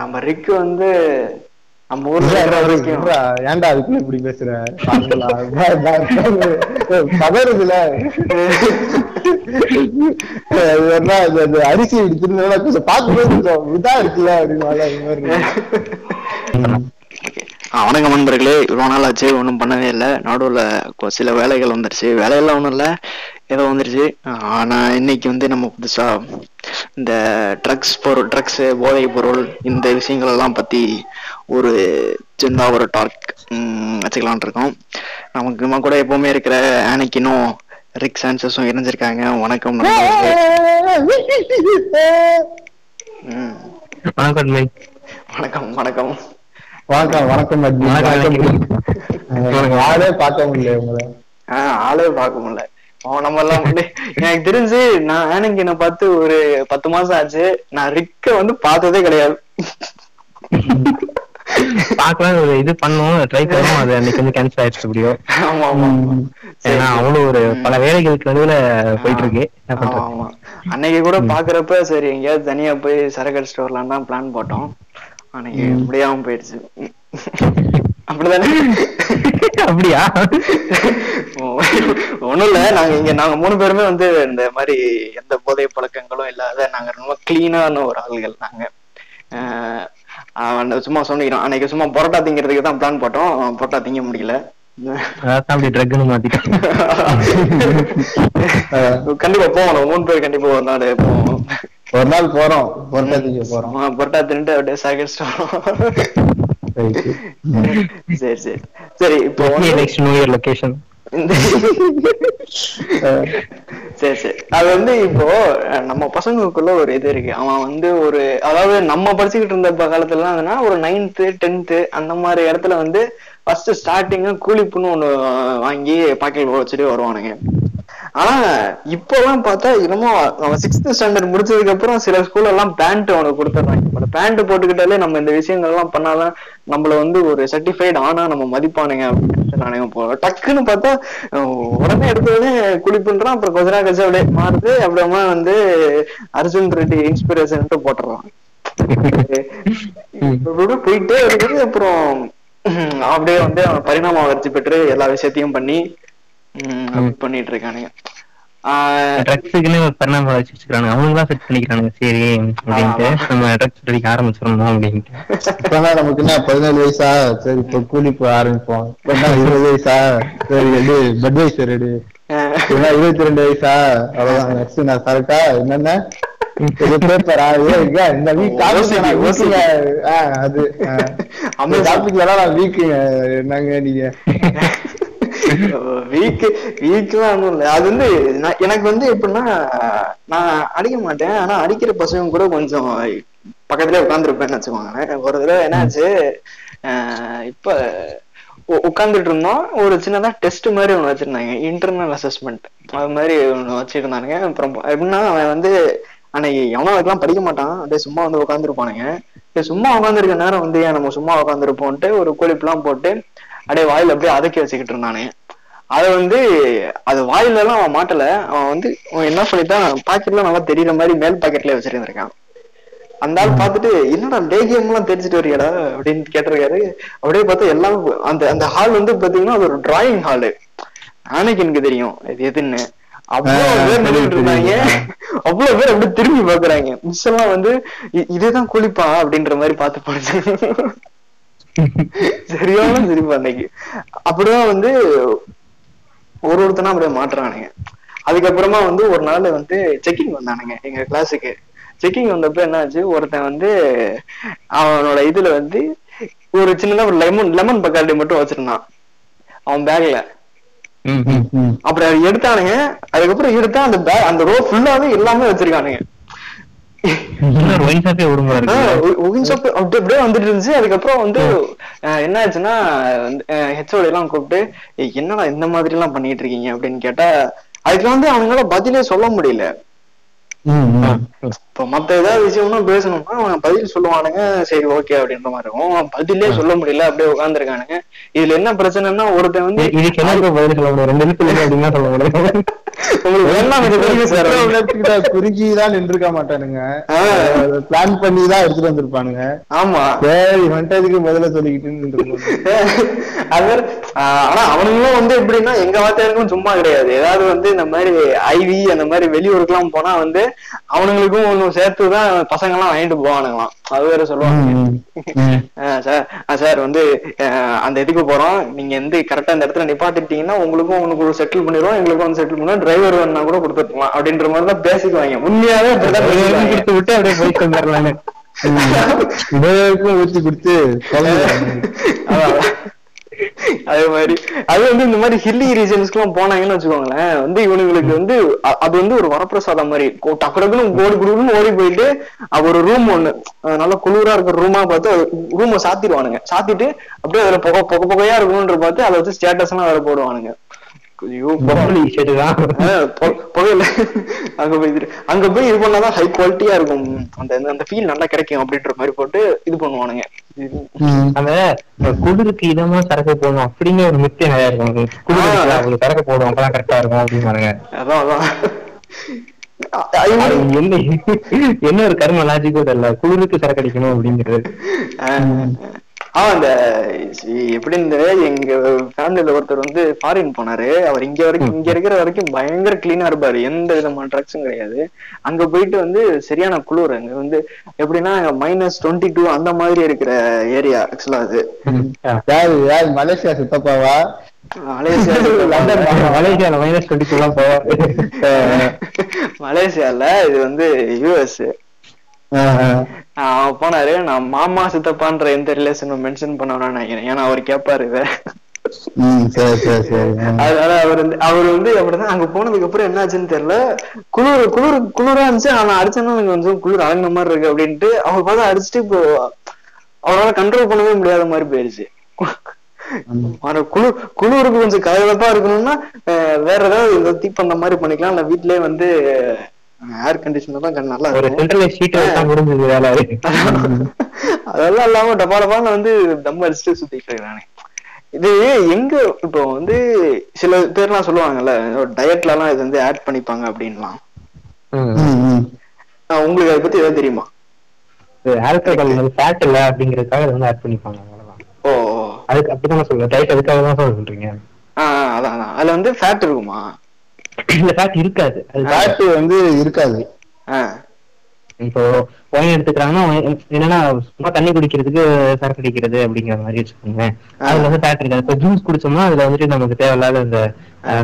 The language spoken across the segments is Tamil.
நம்ம ரிக்கு வந்து நம்ம ஊர்ல. ஏன்டா அதுக்குள்ள இப்படி பேசுற? பதறுதுல. அரிசி இப்படி திருந்தா கொஞ்சம் பார்க்கும்போது கொஞ்சம் இதா இருக்குல்ல அப்படின்னு வணக்கம் நண்பர்களே. இவ்வளோ நாள் ஆச்சு ஒன்றும் பண்ணவே இல்லை. நடுவில் சில வேலைகள் வந்துருச்சு. வேலையெல்லாம் ஒன்றும் இல்லை. ஏதோ வந்துருச்சு. ஆனால் இன்னைக்கு வந்து நம்ம புதுசாக இந்த ட்ரக்ஸ் பொருள் ட்ரக்ஸு போதைப் பொருள் இந்த விஷயங்கள் எல்லாம் பற்றி ஒரு சின்ன ஒரு டாக் வச்சுக்கலான் இருக்கோம். நமக்கு நம்ம கூட எப்பவுமே இருக்கிற ஆனைக்கினும் ரிக் சான்சஸும் இணைஞ்சிருக்காங்க. வணக்கம் வணக்கம். வணக்கம். வணக்கம் வணக்கம். வணக்கம். வணக்கம். ஆளே பார்க்க முடியல உங்களை ஆஹ் ஆளே பார்க்க முடியல. அவன் நம்ம எல்லாம் எனக்கு தெரிஞ்சு நான் ஆனங்கின பார்த்து ஒரு பத்து மாசம் ஆச்சு. நான் ரிக்க வந்து பார்த்ததே கிடையாது. பார்க்கலாம் ஒரு இது பண்ணோம் ட்ரை பண்ணோம் அது அன்னைக்கு வந்து கேன்சல் ஆயிடுச்சு. சரி, ஏன்னா அவ்வளவு ஒரு பல வேலைகளுக்கு நடுவுல போயிட்டு இருக்கு. என்ன அன்னைக்கு கூட பாக்குறப்ப சரி எங்கேயாவது தனியா போய் சரக்கு அடிச்சுட்டு வரலாம் தான் பிளான் போட்டோம். அன்னைக்கு முடியாம போயிடுச்சு. அப்படிதானே? அப்படியா? ஒண்ணும் இல்ல நாங்க இங்க நாங்க மூணு பேருமே வந்து இந்த மாதிரி எந்த போதை பழக்கங்களும் இல்லாத நாங்க ரொம்ப கிளீனான ஒரு ஆள்கள் நாங்க. சும்மா சொன்னிக்கிறோம் அன்னைக்கு சும்மா பரோட்டா திங்கிறதுக்கு தான் பிளான் போட்டோம். பரோட்டா திங்க முடியல. கண்டிப்பா போவோம். மூணு பேர் கண்டிப்பா ஒரு நாள் போவோம். ஒரு நாள் போறோம். பொருட்டாத்திக்கு போறோம். ஆமா, பரோட்டா தின்ட்டு அப்படியே Right. சரி சரி. சரி இப்போ நெக்ஸ்ட் நியூ இயர் லொகேஷன் சரி சரி. அது வந்து இப்போ நம்ம பசங்களுக்குள்ள ஒரு இது இருக்கு. அவன் வந்து ஒரு அதாவது நம்ம படிச்சுக்கிட்டு இருந்த காலத்துல என்னன்னா ஒரு நைன்த்து டென்த்து அந்த மாதிரி இடத்துல வந்து ஃபர்ஸ்ட் ஸ்டார்டிங் கூலிப்புன்னு ஒண்ணு வாங்கி பாக்கெட் வச்சுட்டு வருவானுங்க. ஆனா இப்போலாம் பார்த்தா என்னமோ அவன் சிக்ஸ்த் ஸ்டாண்டர்ட் முடிச்சதுக்கு அப்புறம் சில ஸ்கூல்ல எல்லாம் பேண்ட் அவனுக்கு கொடுத்துட்றாங்க. பேண்ட் போட்டுக்கிட்டாலே நம்ம இந்த விஷயங்கள் எல்லாம் பண்ணாதான் நம்மள வந்து ஒரு சர்டிஃபைடு ஆனா நம்ம மதிப்பானுங்க அப்படின்னு நானே போ டக்குன்னு பார்த்தா உடனே எடுத்தோடனே குளிப்புன்றான் அப்புறம் கொஞ்ச நாள் கழிச்சு அப்படியே மாறுது. அப்புறமா வந்து அர்ஜுன் ரெட்டி இன்ஸ்பிரேஷன் போட்டுறான் போயிட்டே இருக்குது. அப்புறம் அப்படியே வந்து அவன் பரிணாம வளர்ச்சி பெற்று எல்லா விஷயத்தையும் பண்ணி பண்ணிட்டு இருக்கானுங்க ஆஹ் ட்ரக்ஸுக்குன்னு பரிணாம வளர்ச்சி வச்சுக்கிறானுங்க அவனுங்களா செட் பண்ணிக்கிறானுங்க. சரி அப்படின்ட்டு நம்ம ட்ரக்ஸ் அடிக்க ஆரம்பிச்சிடணும் அப்படின்ட்டு. இப்பதான் நமக்கு என்ன பதினேழு வயசா? சரி இப்ப கூலி போய் ஆரம்பிப்போம் இருபது வயசா? சரி எடு இப்ப இருபத்தி ரெண்டு வயசா? அவ்வளவுதான் நெக்ஸ்ட் நான் சரக்கா என்னென்ன? வீக் OCD, டாபிக் அது. டாபிக்ல நான் வீக்குங்க என்னங்க நீங்க? வீக் வீக்லாம் ஒன்றும் இல்லை அது வந்து நான் எனக்கு வந்து எப்படின்னா நான் அடிக்க மாட்டேன். ஆனா அடிக்கிற பசங்க கூட கொஞ்சம் பக்கத்துலயே உட்காந்துருப்பேன்னு வச்சுக்கோங்க ஒரு தடவை என்னாச்சு ஆஹ் இப்ப உட்கார்ந்துட்டு இருந்தோம். ஒரு சின்னதா டெஸ்ட் மாதிரி ஒண்ணு வச்சிருந்தாங்க. இன்டர்னல் அசஸ்மெண்ட் அது மாதிரி ஒண்ணு வச்சிருந்தானுங்க. அப்புறம் எப்படின்னா அவன் வந்து அன்னைக்கு எவனோ அதுக்கெல்லாம் படிக்க மாட்டான். அப்படியே சும்மா வந்து உட்காந்துருப்பானுங்க சும்மா உட்காந்துருக்க நேரம் வந்து ஏன் நம்ம சும்மா உட்காந்துருப்போம்ட்டு ஒரு கோழிப்புலாம் போட்டு அப்படியே வாயில அப்படியே அதக்கி வச்சுக்கிட்டு இருந்தானே. அத வந்து அது வாயில எல்லாம் அவன் மாட்டல. அவன் வந்து அவன் என்ன பண்ணிட்டான் பாக்கெட்ல நல்லா தெரியற மாதிரி மேல் பாக்கெட்ல வச்சிருந்திருக்கான். அந்த ஆள் பார்த்துட்டு என்னடா லேகியம் எல்லாம் தெரிஞ்சுட்டு வரியாடா அப்படின்னு கேட்டிருக்காரு. அப்படியே பார்த்தா எல்லாம் அந்த அந்த ஹால் வந்து பாத்தீங்கன்னா அது ஒரு டிராயிங் ஹாலு ஆனைக்கு எனக்கு தெரியும். இது எதுன்னு. அவ்வளவு பேர் நின்றுட்டு இருந்தாங்க அவ்வளவு பேர் அப்படியே திரும்பி பாக்குறாங்க மிஸ் எல்லாம் வந்து இதுதான் குளிப்பா அப்படின்ற மாதிரி பார்த்து போச்சு சரியான சிரிப்பு அன்னைக்கு. அப்படிதான் வந்து ஒரு ஒருத்தனா அப்படியே மாட்டுறானுங்க. அதுக்கப்புறமா வந்து ஒரு நாள் வந்து செக்கிங் வந்தானுங்க எங்க கிளாஸுக்கு செக்கிங் வந்தப்ப என்னாச்சு ஒருத்தன் வந்து அவனோட இதுல வந்து ஒரு சின்னதா ஒரு லெமன் லெமன் பக்காடி மட்டும் வச்சிருந்தான். அவன் பேக்ல. அப்புறம் எடுத்தானுங்க அதுக்கப்புறம் எடுத்தா அந்த பேக் அந்த ரோ ஃபுல்லாவே எல்லாமே வச்சிருக்கானுங்க. அப்படியே வந்துட்டு இருந்துச்சு. அதுக்கப்புறம் வந்து என்ன ஆச்சுன்னா ஹெச்ஓடி எல்லாம் கூப்பிட்டு "ஏய், என்னடா இந்த மாதிரி எல்லாம் பண்ணிட்டு இருக்கீங்க? அப்படின்னு கேட்டா அதுக்கு வந்து அவங்களால பதிலே சொல்ல முடியல. இப்ப மத்த ஏதாவது விஷயம்னா பேசணும்னா அவன் பதில் சொல்லுவானுங்க. சரி ஓகே அப்படின்ற மாதிரி இருக்கும். பதிலே சொல்ல முடியல. அப்படியே உட்காந்துருக்கானுங்க இதுல என்ன பிரச்சனைன்னா ஒருத்தன் வந்து இதுக்கு என்ன பதில் சொல்ல முடியும் ரெண்டு எழுத்துல அப்படின்னா சொல்ல முடியும் குறுகிதான் நின்றுக்க மாட்டானுங்க. பிளான் பண்ணி தான் எடுத்துட்டு வந்திருப்பானுங்க. ஆமா. சரி வந்துட்டதுக்கு முதல்ல சொல்லிக்கிட்டு ஆஹ் ஆனா அவனுங்களும் வந்து எப்படின்னா எங்க வாத்தியாருக்கும் சும்மா கிடையாது. ஏதாவது வந்து இந்த மாதிரி ஐவி அந்த மாதிரி வெளியூருக்குலாம் போனா வந்து அவனுங்களுக்கும் ஒன்னும் சேர்த்துதான் பசங்க எல்லாம் வாங்கிட்டு போவானுங்களாம். அது வேற சொல்லுவாங்க. சார் சார் வந்து அந்த இதுக்கு போறோம். நீங்க வந்து கரெக்டா இந்த இடத்துல நிப்பாட்டிட்டீங்கன்னா உங்களுக்கும் உனக்கு செட்டில் பண்ணிடுவோம் எங்களுக்கும் வந்து செட்டில் பண்ணுவோம் டிரைவர் கூட கொடுத்துருக்கலாம். அப்படின்ற மாதிரி தான் பேசிக்குவாங்க. உண்மையாவே. கொடுத்து விட்டு அப்படியே போயிட்டு வந்துடலான்னு. ஊத்தி கொடுத்து. அதே மாதிரி. அது வந்து இந்த மாதிரி ஹில்லி ரீஜன்ஸ்க்கு எல்லாம் போனாங்கன்னு வச்சுக்கோங்களேன். வந்து இவனுங்களுக்கு வந்து அது வந்து ஒரு வரப்பிரசாதம் மாதிரி. டக்கு டக்குன்னு ஓடி குடுன்னு ஓடி போயிட்டு ஒரு ரூம் ஒண்ணு நல்லா குளிரா இருக்கிற ரூமா பார்த்து ரூமை சாத்திடுவானுங்க. சாத்திட்டு அப்படியே அதுல புகை புகை புகையா இருக்கணும்ன்ற பார்த்து அதை வச்சு ஸ்டேட்டஸ் எல்லாம் வேற போடுவானுங்க. புகையில அங்க போய் இது அங்க போய் இது பண்ணாதான் ஹை குவாலிட்டியா இருக்கும். அந்த அந்த ஃபீல் நல்லா கிடைக்கும் அப்படின்ற மாதிரி போட்டு இது பண்ணுவானுங்க. குளிருக்கு இதமா சரக்கு போடணும் அப்படிங்கிற ஒரு மித்திய நிறைய இருக்கும். குளிருக்கு அவ்வளவு சரக்கு போடும் அப்பதான் கரெக்டா இருக்கும் அப்படிங்கிறாங்க அதான் அதான். என்ன என்ன ஒரு கர்ம லாஜிக்கோ தெரியல. குளிருக்கு சரக்கு அடிக்கணும் அப்படிங்கிறது. ஆஹ் அந்த எப்படி இந்த எங்க ஃபேமிலில ஒருத்தர் வந்து ஃபாரின் போனாரு. அவர் இங்க வரைக்கும் இங்க இருக்கிற வரைக்கும் பயங்கர கிளீனா இருப்பாரு. எந்த விதமான ட்ரக்ஸும் கிடையாது. அங்க போயிட்டு வந்து சரியான குளிர். அங்க வந்து எப்படின்னா மைனஸ் டுவெண்ட்டி டூ அந்த மாதிரி இருக்கிற ஏரியா ஆக்சுவலா அது. யாரு யாரு மலேசியா சித்தப்பாவா? மலேசியா லண்டன் மலேசியால மைனஸ் டுவெண்ட்டி டூ எல்லாம் போவாரு மலேசியால இது வந்து யூஎஸ் போனாரு. நான் மாமா சித்தப்பான்ற எந்த ரிலேஷனும் மென்ஷன் பண்ண வேணாம்னு நினைக்கிறேன். ஏன்னா அவர் கேட்பாரு இதை. அதனால அவர் வந்து அவர் வந்து அப்படிதான். அங்க போனதுக்கு அப்புறம் என்ன ஆச்சுன்னு தெரியல. குளிர் குளிர் குளிரா இருந்துச்சு. ஆனா அடிச்சனா எனக்கு கொஞ்சம் குளிர் அடங்கின மாதிரி இருக்கு அப்படின்ட்டு அவர் பார்த்தா அடிச்சுட்டு இப்போ அவரால் கண்ட்ரோல் பண்ணவே முடியாத மாதிரி போயிருச்சு. ஆனா குளிர் குளிருக்கு கொஞ்சம் கதகதப்பா இருக்கணும்னா வேற ஏதாவது இந்த தீப்பந்த மாதிரி பண்ணிக்கலாம். இல்ல வீட்லயே வந்து ஏர் கண்டிஷனர் தான் கண் நல்லா ஒரு இருக்கும். சென்ட்ரலைஸ் ஷீட் வச்சா முடிஞ்சது வேலை. அதெல்லாம் இல்லாம டப்பா டப்பான்னு வந்து தம் அடிச்சுட்டு சுத்திட்டு இருக்கானே இது எங்க இப்போ வந்து சில பேர்லாம் சொல்லுவாங்கல்ல டயட்ல எல்லாம் இது வந்து ஆட் பண்ணிப்பாங்க அப்படின்லாம். உங்களுக்கு அதை பத்தி ஏதாவது தெரியுமா? இது ஆல்கஹால் வந்து ஃபேட் இல்ல அப்படிங்கறதுக்காக இதை வந்து ஆட் பண்ணிப்பாங்க அவ்வளவுதான். ஓ ஓ. அதுக்கு அப்படிதான் சொல்றேன். டைட் அதுக்காக தான் சொல்றீங்க. அதான் அதான். அதுல வந்து ஃபேட் இருக்குமா? இல்ல ஃபேட் இருக்காது. அது காட்டு வந்து இருக்காது. இப்போ ஒயின் எடுத்துக்கிறாங்கன்னா என்னன்னா சும்மா தண்ணி குடிக்கிறதுக்கு சரக்கு அடிக்கிறது அப்படிங்கிற மாதிரி வச்சுக்கோங்க. அதுல வந்து ஃபேட் இருக்காது. இப்போ ஜூஸ் குடிச்சோம்னா அதுல வந்துட்டு நமக்கு தேவையில்லாத இந்த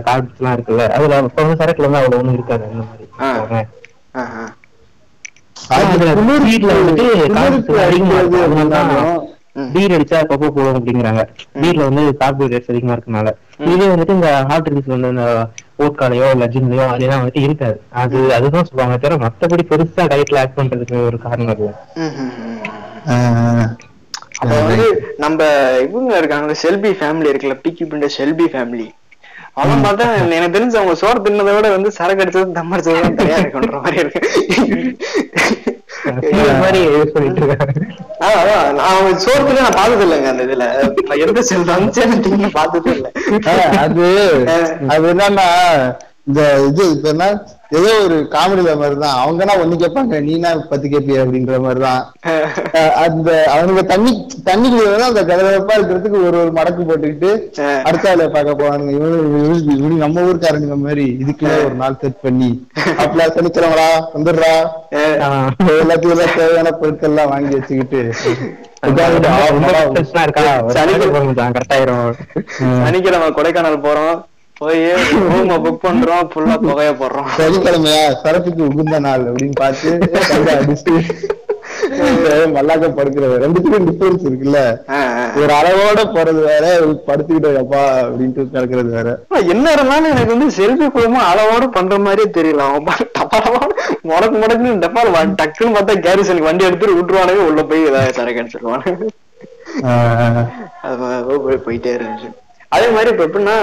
கார்ப்ஸ் எல்லாம் இருக்குல்ல அதுல இப்போ வந்து சரக்குல வந்து அவ்வளவு ஒண்ணும் இருக்காது அந்த மாதிரி ஆ. வச்சுக்கோங்க. ஆஹ் ஆஹ் ஆனா அதுல குளிர் வீட்ல வந்துட்டு பீர் அடிச்சா அப்பப்போ போடும் அப்படிங்கிறாங்க. பீர்ல வந்து கார்போஹைட்ரேட்ஸ் அதிகமா இருக்கனால. இதே வந்துட்டு இந்த ஹார்ட் ட்ரிங்க்ஸ் வந்து இந்த ஓட்காலையோ இல்ல ஜின்லயோ அதெல்லாம் வந்துட்டு இருக்காது. அது அதுதான் சொல்லுவாங்க தவிர மத்தபடி பெருசா டயட்ல ஆட் பண்றதுக்கு ஒரு காரணம் அப்ப வந்து நம்ம இவங்க இருக்காங்க செல்பி ஃபேமிலி இருக்குல்ல பிக்கி பிண்ட செல்பி ஃபேமிலி அவன் பார்த்தா எனக்கு தெரிஞ்சு அவங்க சோறு தின்னதை விட வந்து சரக்கு அடிச்சது தம் அடிச்சது தான் தனியா இருக்குன்ற மாதிரி இருக்கு. அவன் தின்னு நான் பார்த்தது இல்லைங்க அந்த இதுல. நான் எந்த செல் பார்த்ததே இல்லை அது அது என்னன்னா இந்த இது இப்ப என்ன ஏதோ ஒரு காமெடியில மாதிரிதான். அவங்கன்னா ஒண்ணு கேட்பாங்க நீனா பத்து கேப்பிய? அப்படின்ற மாதிரிதான். அந்த அவனுங்க தண்ணி தண்ணி குடிக்கிறதா அந்த கதகதப்பா இருக்கிறதுக்கு ஒரு ஒரு மடக்கு போட்டுக்கிட்டு. அடுத்த ஆளை பார்க்க போவானுங்க இவனு நம்ம ஊருக்காரங்க மாதிரி இதுக்குள்ள ஒரு நாள் செட் பண்ணி அப்பல சனிக்கிழமடா வந்துடுறா. எல்லாத்தையும் எல்லாம் தேவையான பொருட்கள் எல்லாம் வாங்கி வச்சுக்கிட்டு. எல்லாம் சனிக்கிழமை கொடைக்கானல் போறோம். போய் ரூம புக் பண்றோம் ஃபுல்லா புகைய போடுறோம். சனிக்கிழமையா? சரக்குக்கு உகுந்த நாள் அப்படின்னு பார்த்து அடிச்சுட்டு மல்லாக்க படுக்கிறது ரெண்டுத்துக்கும் டிஃபரன்ஸ் இருக்குல்ல. ஒரு அளவோட போறது வேற படுத்துக்கிட்டு அப்பா அப்படின்ட்டு கிடக்குறது வேற. என்ன இருந்தாலும் எனக்கு வந்து செல்ஃபி குழுமம் அளவோட பண்ற மாதிரியே தெரியல. அவன் பாட்டு டப்பாலோட முடக்கு முடக்குன்னு டப்பால டக்குன்னு பார்த்தா கேரிசனுக்கு வண்டி எடுத்துட்டு விட்டுருவானுங்க உள்ள போய் ஏதாவது சரக்கு அடிச்சிருவானுங்க ஆஹ் அது போயிட்டே இருந்துச்சு. அதே மாதிரி இப்ப எப்படின்னா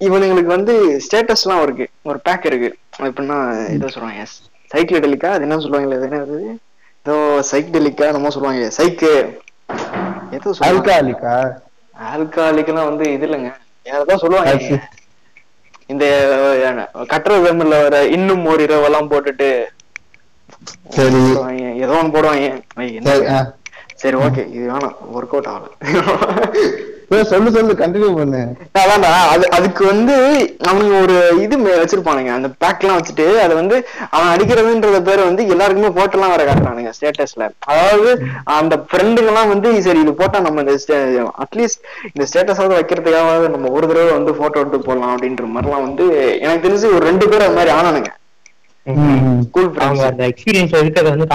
இவனுங்களுக்கு வந்து ஸ்டேட்டஸ் எல்லாம் இருக்கு. ஒரு பேக் இருக்கு. எப்படின்னா இதை சொல்லுவாங்க சைக்கிள் டெலிக்கா அது என்ன சொல்லுவாங்களே அது என்னது? ஏதோ சைக்கிடெலிக்கா என்னமோ சொல்லுவாங்க சைக்கு ஏதோ சொல்லுவாங்க. ஆல்காலிக்கா ஆல்காலிக்கெல்லாம் வந்து இது இல்லைங்க. யாரதான் சொல்லுவாங்க. இந்த அஹ், கட்டுரை தமிழ்ல வர இன்னும் ஒரு இரவெல்லாம் போட்டுட்டு சரி. ஏதோ ஒண்ணு போடுவாங்க. என்ன? சரி, ஓகே இது வேணாம். ஒர்க் அவுட் ஆகல. சொல்லு சொல்லு கண்டினியூ பண்ணு. அதான்டா அது அதுக்கு வந்து அவனுங்க ஒரு இது வச்சிருப்பானுங்க. அந்த பேக் எல்லாம் வச்சுட்டு அது வந்து அவன் அடிக்கிறதுன்றத பேர் வந்து எல்லாருக்குமே போட்டோ எல்லாம் காட்டுறானுங்க ஸ்டேட்டஸ்ல அதாவது அந்த ஃப்ரெண்டுங்க எல்லாம் வந்து சரி இது போட்டா நம்ம இந்த அட்லீஸ்ட் இந்த ஸ்டேட்டஸாவது வைக்கிறதுக்காக நம்ம ஒரு தடவை வந்து போட்டோ எடுத்து போடலாம் அப்படின்ற மாதிரிலாம் வந்து எனக்கு தெரிஞ்சு ஒரு ரெண்டு பேர் அது மாதிரி ஆனானுங்க. ஸ்கூல் அவங்க ஃப்ரெண்ட்ஸ் அந்த எக்ஸ்பீரியன்ஸ் இருக்கிறத வந்து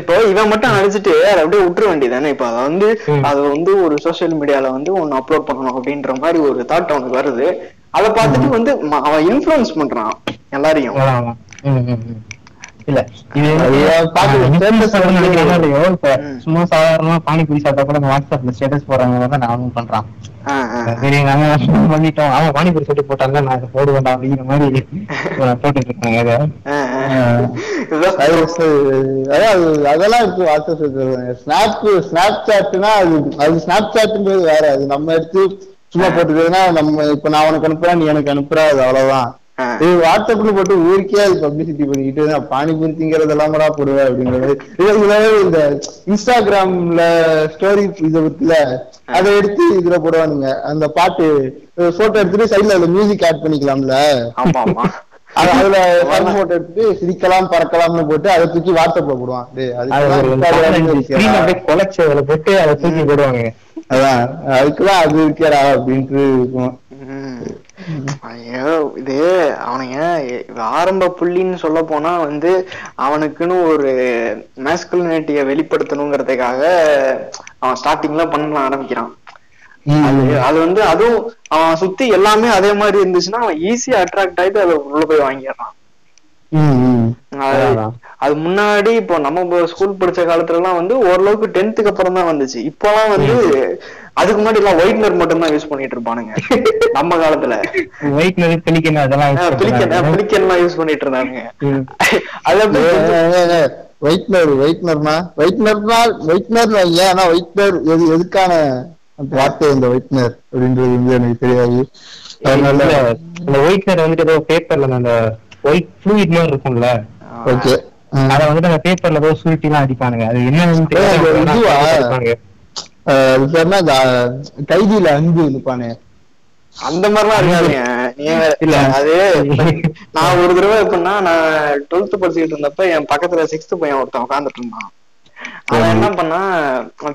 இப்போ இவன் மட்டும் அழைச்சிட்டு அதை அப்படியே விட்டுற வேண்டியதானே இப்போ அதை வந்து. அது வந்து ஒரு சோஷியல் மீடியால வந்து ஒன்னு அப்லோட் பண்ணணும் அப்படின்ற மாதிரி ஒரு தாட் அவனுக்கு வருது. அதை பார்த்துட்டு வந்து அவன் இன்ஃபுளுன்ஸ் பண்றான் எல்லாரையும். இல்ல. சும்மா சாதாரணமா பானிபூரி சாப்பிட்டா கூட வாட்ஸ்அப்ல ஸ்டேட்டஸ் போடுறாங்க தான் நானும் பண்றான். சரி நாங்க பண்ணிட்டோம். அவன் பானிபூரி சொல்லிட்டு போட்டாங்க நான் இதை போடுவேன்டா அப்படிங்கிற மாதிரி போட்டுட்டு இருக்காங்க அதெல்லாம் இருக்கு வாட்ஸ்அப் ஸ்னாப் ஸ்னாப் சாட்னா அது அது ஸ்னாப் சாட்ன்றது வேற. அது நம்ம எடுத்து சும்மா போட்டுக்கிறதுனா நம்ம இப்ப நான் உனக்கு அனுப்புறேன் நீ எனக்கு அனுப்புற அது அவ்வளவுதான். வாட்ஸ்அப்ல போட்டு ஊருக்கே அது பப்ளிசிட்டி பண்ணிக்கிட்டு நான் பானிபூரி திங்கிறதெல்லாம் கூட போடுவேன் அப்படிங்கிறது. இந்த இன்ஸ்டாகிராம்ல ஸ்டோரி இது இருக்குல்ல அதை எடுத்து இதுல போடுவானுங்க. அந்த பாட்டு போட்டோ எடுத்துட்டு சைடுல அதுல மியூசிக் ஆட் பண்ணிக்கலாம்ல. ஆமா ஆமா அது- அதுல போட்டோ எடுத்துட்டு சிரிக்கலாம் பறக்கலாம்னு போட்டு அதை தூக்கி வாட்ஸ்அப்ல போடுவான். குலைச்சு போட்டு அதை தூக்கி போடுவாங்க அதான் அதுக்குதான் அது இருக்கேடா அப்படின்ட்டு இருக்கும். ஐயோ இது அவனுங்க ஆரம்ப புள்ளின்னு சொல்ல போனா வந்து அவனுக்குன்னு ஒரு மேஸ்குலினிட்டிய வெளிப்படுத்தணுங்கிறதுக்காக அவன் ஸ்டார்டிங்ல பண்ண ஆரம்பிக்கிறான். அது அது வந்து அதுவும் அவன் சுத்தி எல்லாமே அதே மாதிரி இருந்துச்சுன்னா அவன் ஈஸியா அட்ராக்ட் ஆயிட்டு அதை உள்ள போய் வாங்கிடுறான். அது அதான். அது முன்னாடி இப்போ நம்ம ஸ்கூல் படிச்ச காலத்துல எல்லாம் வந்து ஓரளவுக்கு டென்த்துக்கு அப்புறம் தான் வந்துச்சு. இப்போலாம் வந்து அதுக்கு முன்னாடி எல்லாம் ஒயிட்னர் மட்டும் தான் யூஸ் பண்ணிட்டு இருப்பானுங்க. நம்ம காலத்துல. ஒயிட் நிறு பிளிக்கணும் அதெல்லாம் பிளிக்கன். பிளிக்கன்லாம் யூஸ் பண்ணிட்டு இருந்தாங்க. அது ஒயிட்னர் ஒயிட்னர்னா ஒயிட்னர்னா ஒயிட்னர் வைங்க ஆனா ஒயிட்னர் எது எதுக்கான வார்த்தை இந்த ஒயிட்னர் அப்படின்றது வந்து எனக்கு தெரியாது. அதனால இல்ல, இந்த ஒயிட் கலர் வந்துட்டு ஏதோ பேப்பர்ல அந்த ஒயிட் ஃப்ளூயிட் மாதிரி இருக்கும்ல. ஓகே அத வந்துட்டு அந்த பேப்பர்ல ஏதோ சுருட்டி எல்லாம் அடிப்பானுங்க. அது என்னன்னு அது பேர்னா கைதியில அன்பு இருப்பானே அந்த மாதிரிலாம் இருக்காதுங்க. இல்ல. அது நான் ஒரு தடவை எப்படின்னா நான் டுவெல்த் படிச்சுக்கிட்டு இருந்தப்ப என் பக்கத்துல சிக்ஸ்த் பையன் ஒருத்தன் உட்காந்துட்டு இருந்தான். அவன் என்ன பண்ணா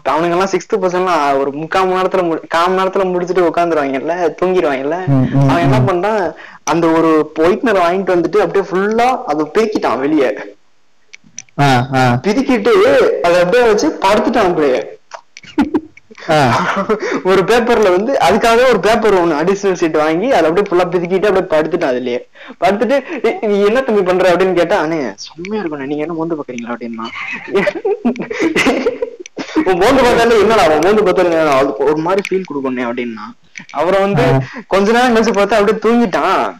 அவனுங்க எல்லாம் சிக்ஸ்த் பர்சன்ட்லாம் ஒரு முக்கால் மணி நேரத்துல கால் நேரத்துல முடிச்சுட்டு உட்காந்துருவாங்கல்ல தூங்கிடுவாங்கல்ல அவன் என்ன. பண்ணான் அந்த ஒரு ஒயிட்னர் வாங்கிட்டு வந்துட்டு அப்படியே ஃபுல்லா அதை பிரிக்கிட்டான் வெளியே பிரிக்கிட்டு அதை அப்படியே வச்சு படுத்துட்டான் அப்படியே. ஒரு பேப்பர்ல வந்து அதுக்காக ஒரு பேப்பர் ஒண்ணு அடிஷனல் சீட் வாங்கி அதை அப்படியே ஃபுல்லா பிதுக்கிட்டு அப்படியே படுத்துட்டான் அதுலயே. படுத்துட்டு "ஏய், நீ என்ன தம்பி பண்ற? அப்படின்னு கேட்டா அண்ணே செம்மையா இருக்கும் நீங்க என்ன மோந்து பாக்குறீங்களா? அப்படின்னா. உன் மோந்து பார்த்தாலே என்னடா அவன் மோந்து பார்த்தாலே அதுக்கு ஒரு மாதிரி ஃபீல் கொடுக்கணும் அப்படின்னா அப்புறம் வந்து கொஞ்ச நேரம் கழிச்சு பார்த்தா அப்படியே தூங்கிட்டான்.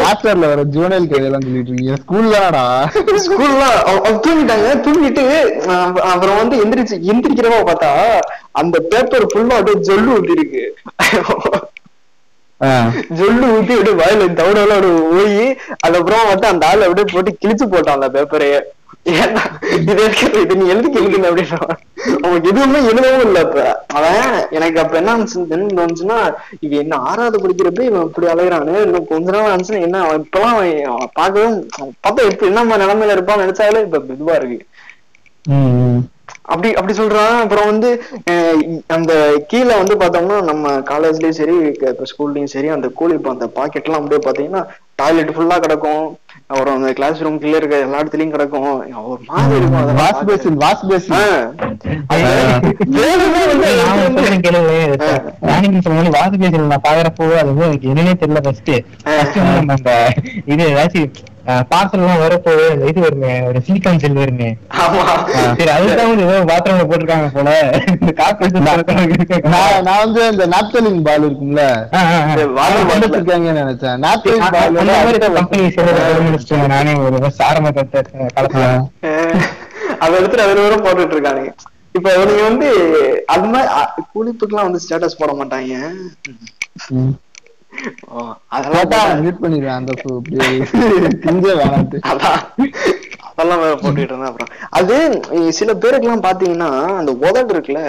மாஸ்டர்ல வர ஜூனியல் கைதெல்லாம் சொல்லிட்டு இருக்கீங்க. ஸ்கூல் தானடா ஸ்கூல்ல தூங்கிட்டாங்க. தூங்கிட்டு அப்புறம் வந்து எந்திரிச்சு எந்திரிக்கிறவா பார்த்தா அந்த பேப்பர் ஃபுல்லா அப்படியே ஜொல்லு ஊத்தி இருக்கு. ஜொல்லு ஊத்தி அப்படியே வாயில தவிடெல்லாம் போய் அதுக்கப்புறம் வந்து அந்த ஆள் அப்படியே போட்டு கிழிச்சு போட்டான் அந்த பேப்பரையே இது இது நீ எழுதி எழுதுன அப்படின்னா அவனுக்கு எதுவுமே எழுதவும் இல்ல இப்ப அவன் எனக்கு அப்ப என்ன தோணுச்சுன்னா இவன் என்ன ஆறாவது படிக்கிறப்ப இவன் இப்படி அலையிறானு இன்னும் கொஞ்ச நாள் நினைச்சுன்னா என்ன அவன் இப்பெல்லாம் அவன் அவன் பார்க்கவே அவன் பார்த்தா இப்ப என்ன நிலைமையில இருப்பான்னு நினைச்சாலே இப்ப இதுவா இருக்கு. அப்படி அப்படி சொல்றான். அப்புறம் வந்து அந்த கீழே வந்து பார்த்தோம்னா நம்ம காலேஜ்லயும் சரி இப்ப ஸ்கூல்லயும் சரி அந்த கூலி இப்ப அந்த பாக்கெட் எல்லாம் அப்படியே பாத்தீங்கன்னா டாய்லெட் ஃபுல்லா கிடக்கும். அப்புறம் அந்த கிளாஸ் ரூம் கீழே இருக்க எல்லா இடத்துலயும் கிடக்கும். ஒரு மாதிரி இருக்கும் வாஷ். Basin wash basin. அது வேணும்னே வந்து நான் பாக்குறப்போ அது வந்து எனக்கு என்னன்னே தெரியல ஃபர்ஸ்ட் இது ஏதாச்சும் பார்சல் எல்லாம் வரப்போ அந்த இது வருமே ஒரு சிலிக்கான் செல் வருமே. சரி அதுதான் ஏதோ பாத்ரூம்ல போட்டிருக்காங்க போல. இந்த காப்பி நான் வந்து இந்த நாப்தலின் பால் இருக்கும்ல. இருக்காங்கன்னு நினைச்சேன். நாப்தலின் அந்த மாதிரி பால் கம்பெனி சேர்ந்து நானே ஒரு கட்ட காலத்துல அதை எடுத்துட்டு அதுல வரை போட்டுட்டு இருக்கானுங்க. இப்ப நீங்க வந்து அது மாதிரி அ, குளிப்புக்கெல்லாம் வந்து ஸ்டேட்டஸ் போட மாட்டாங்க. அதெல்லாம் மியூட் பண்ணிடுவேன் அந்த அதெல்லாம் வேற இருந்தேன் அப்புறம். அது சில பேருக்குலாம் பாத்தீங்கன்னா அந்த உதடு இருக்குல்ல.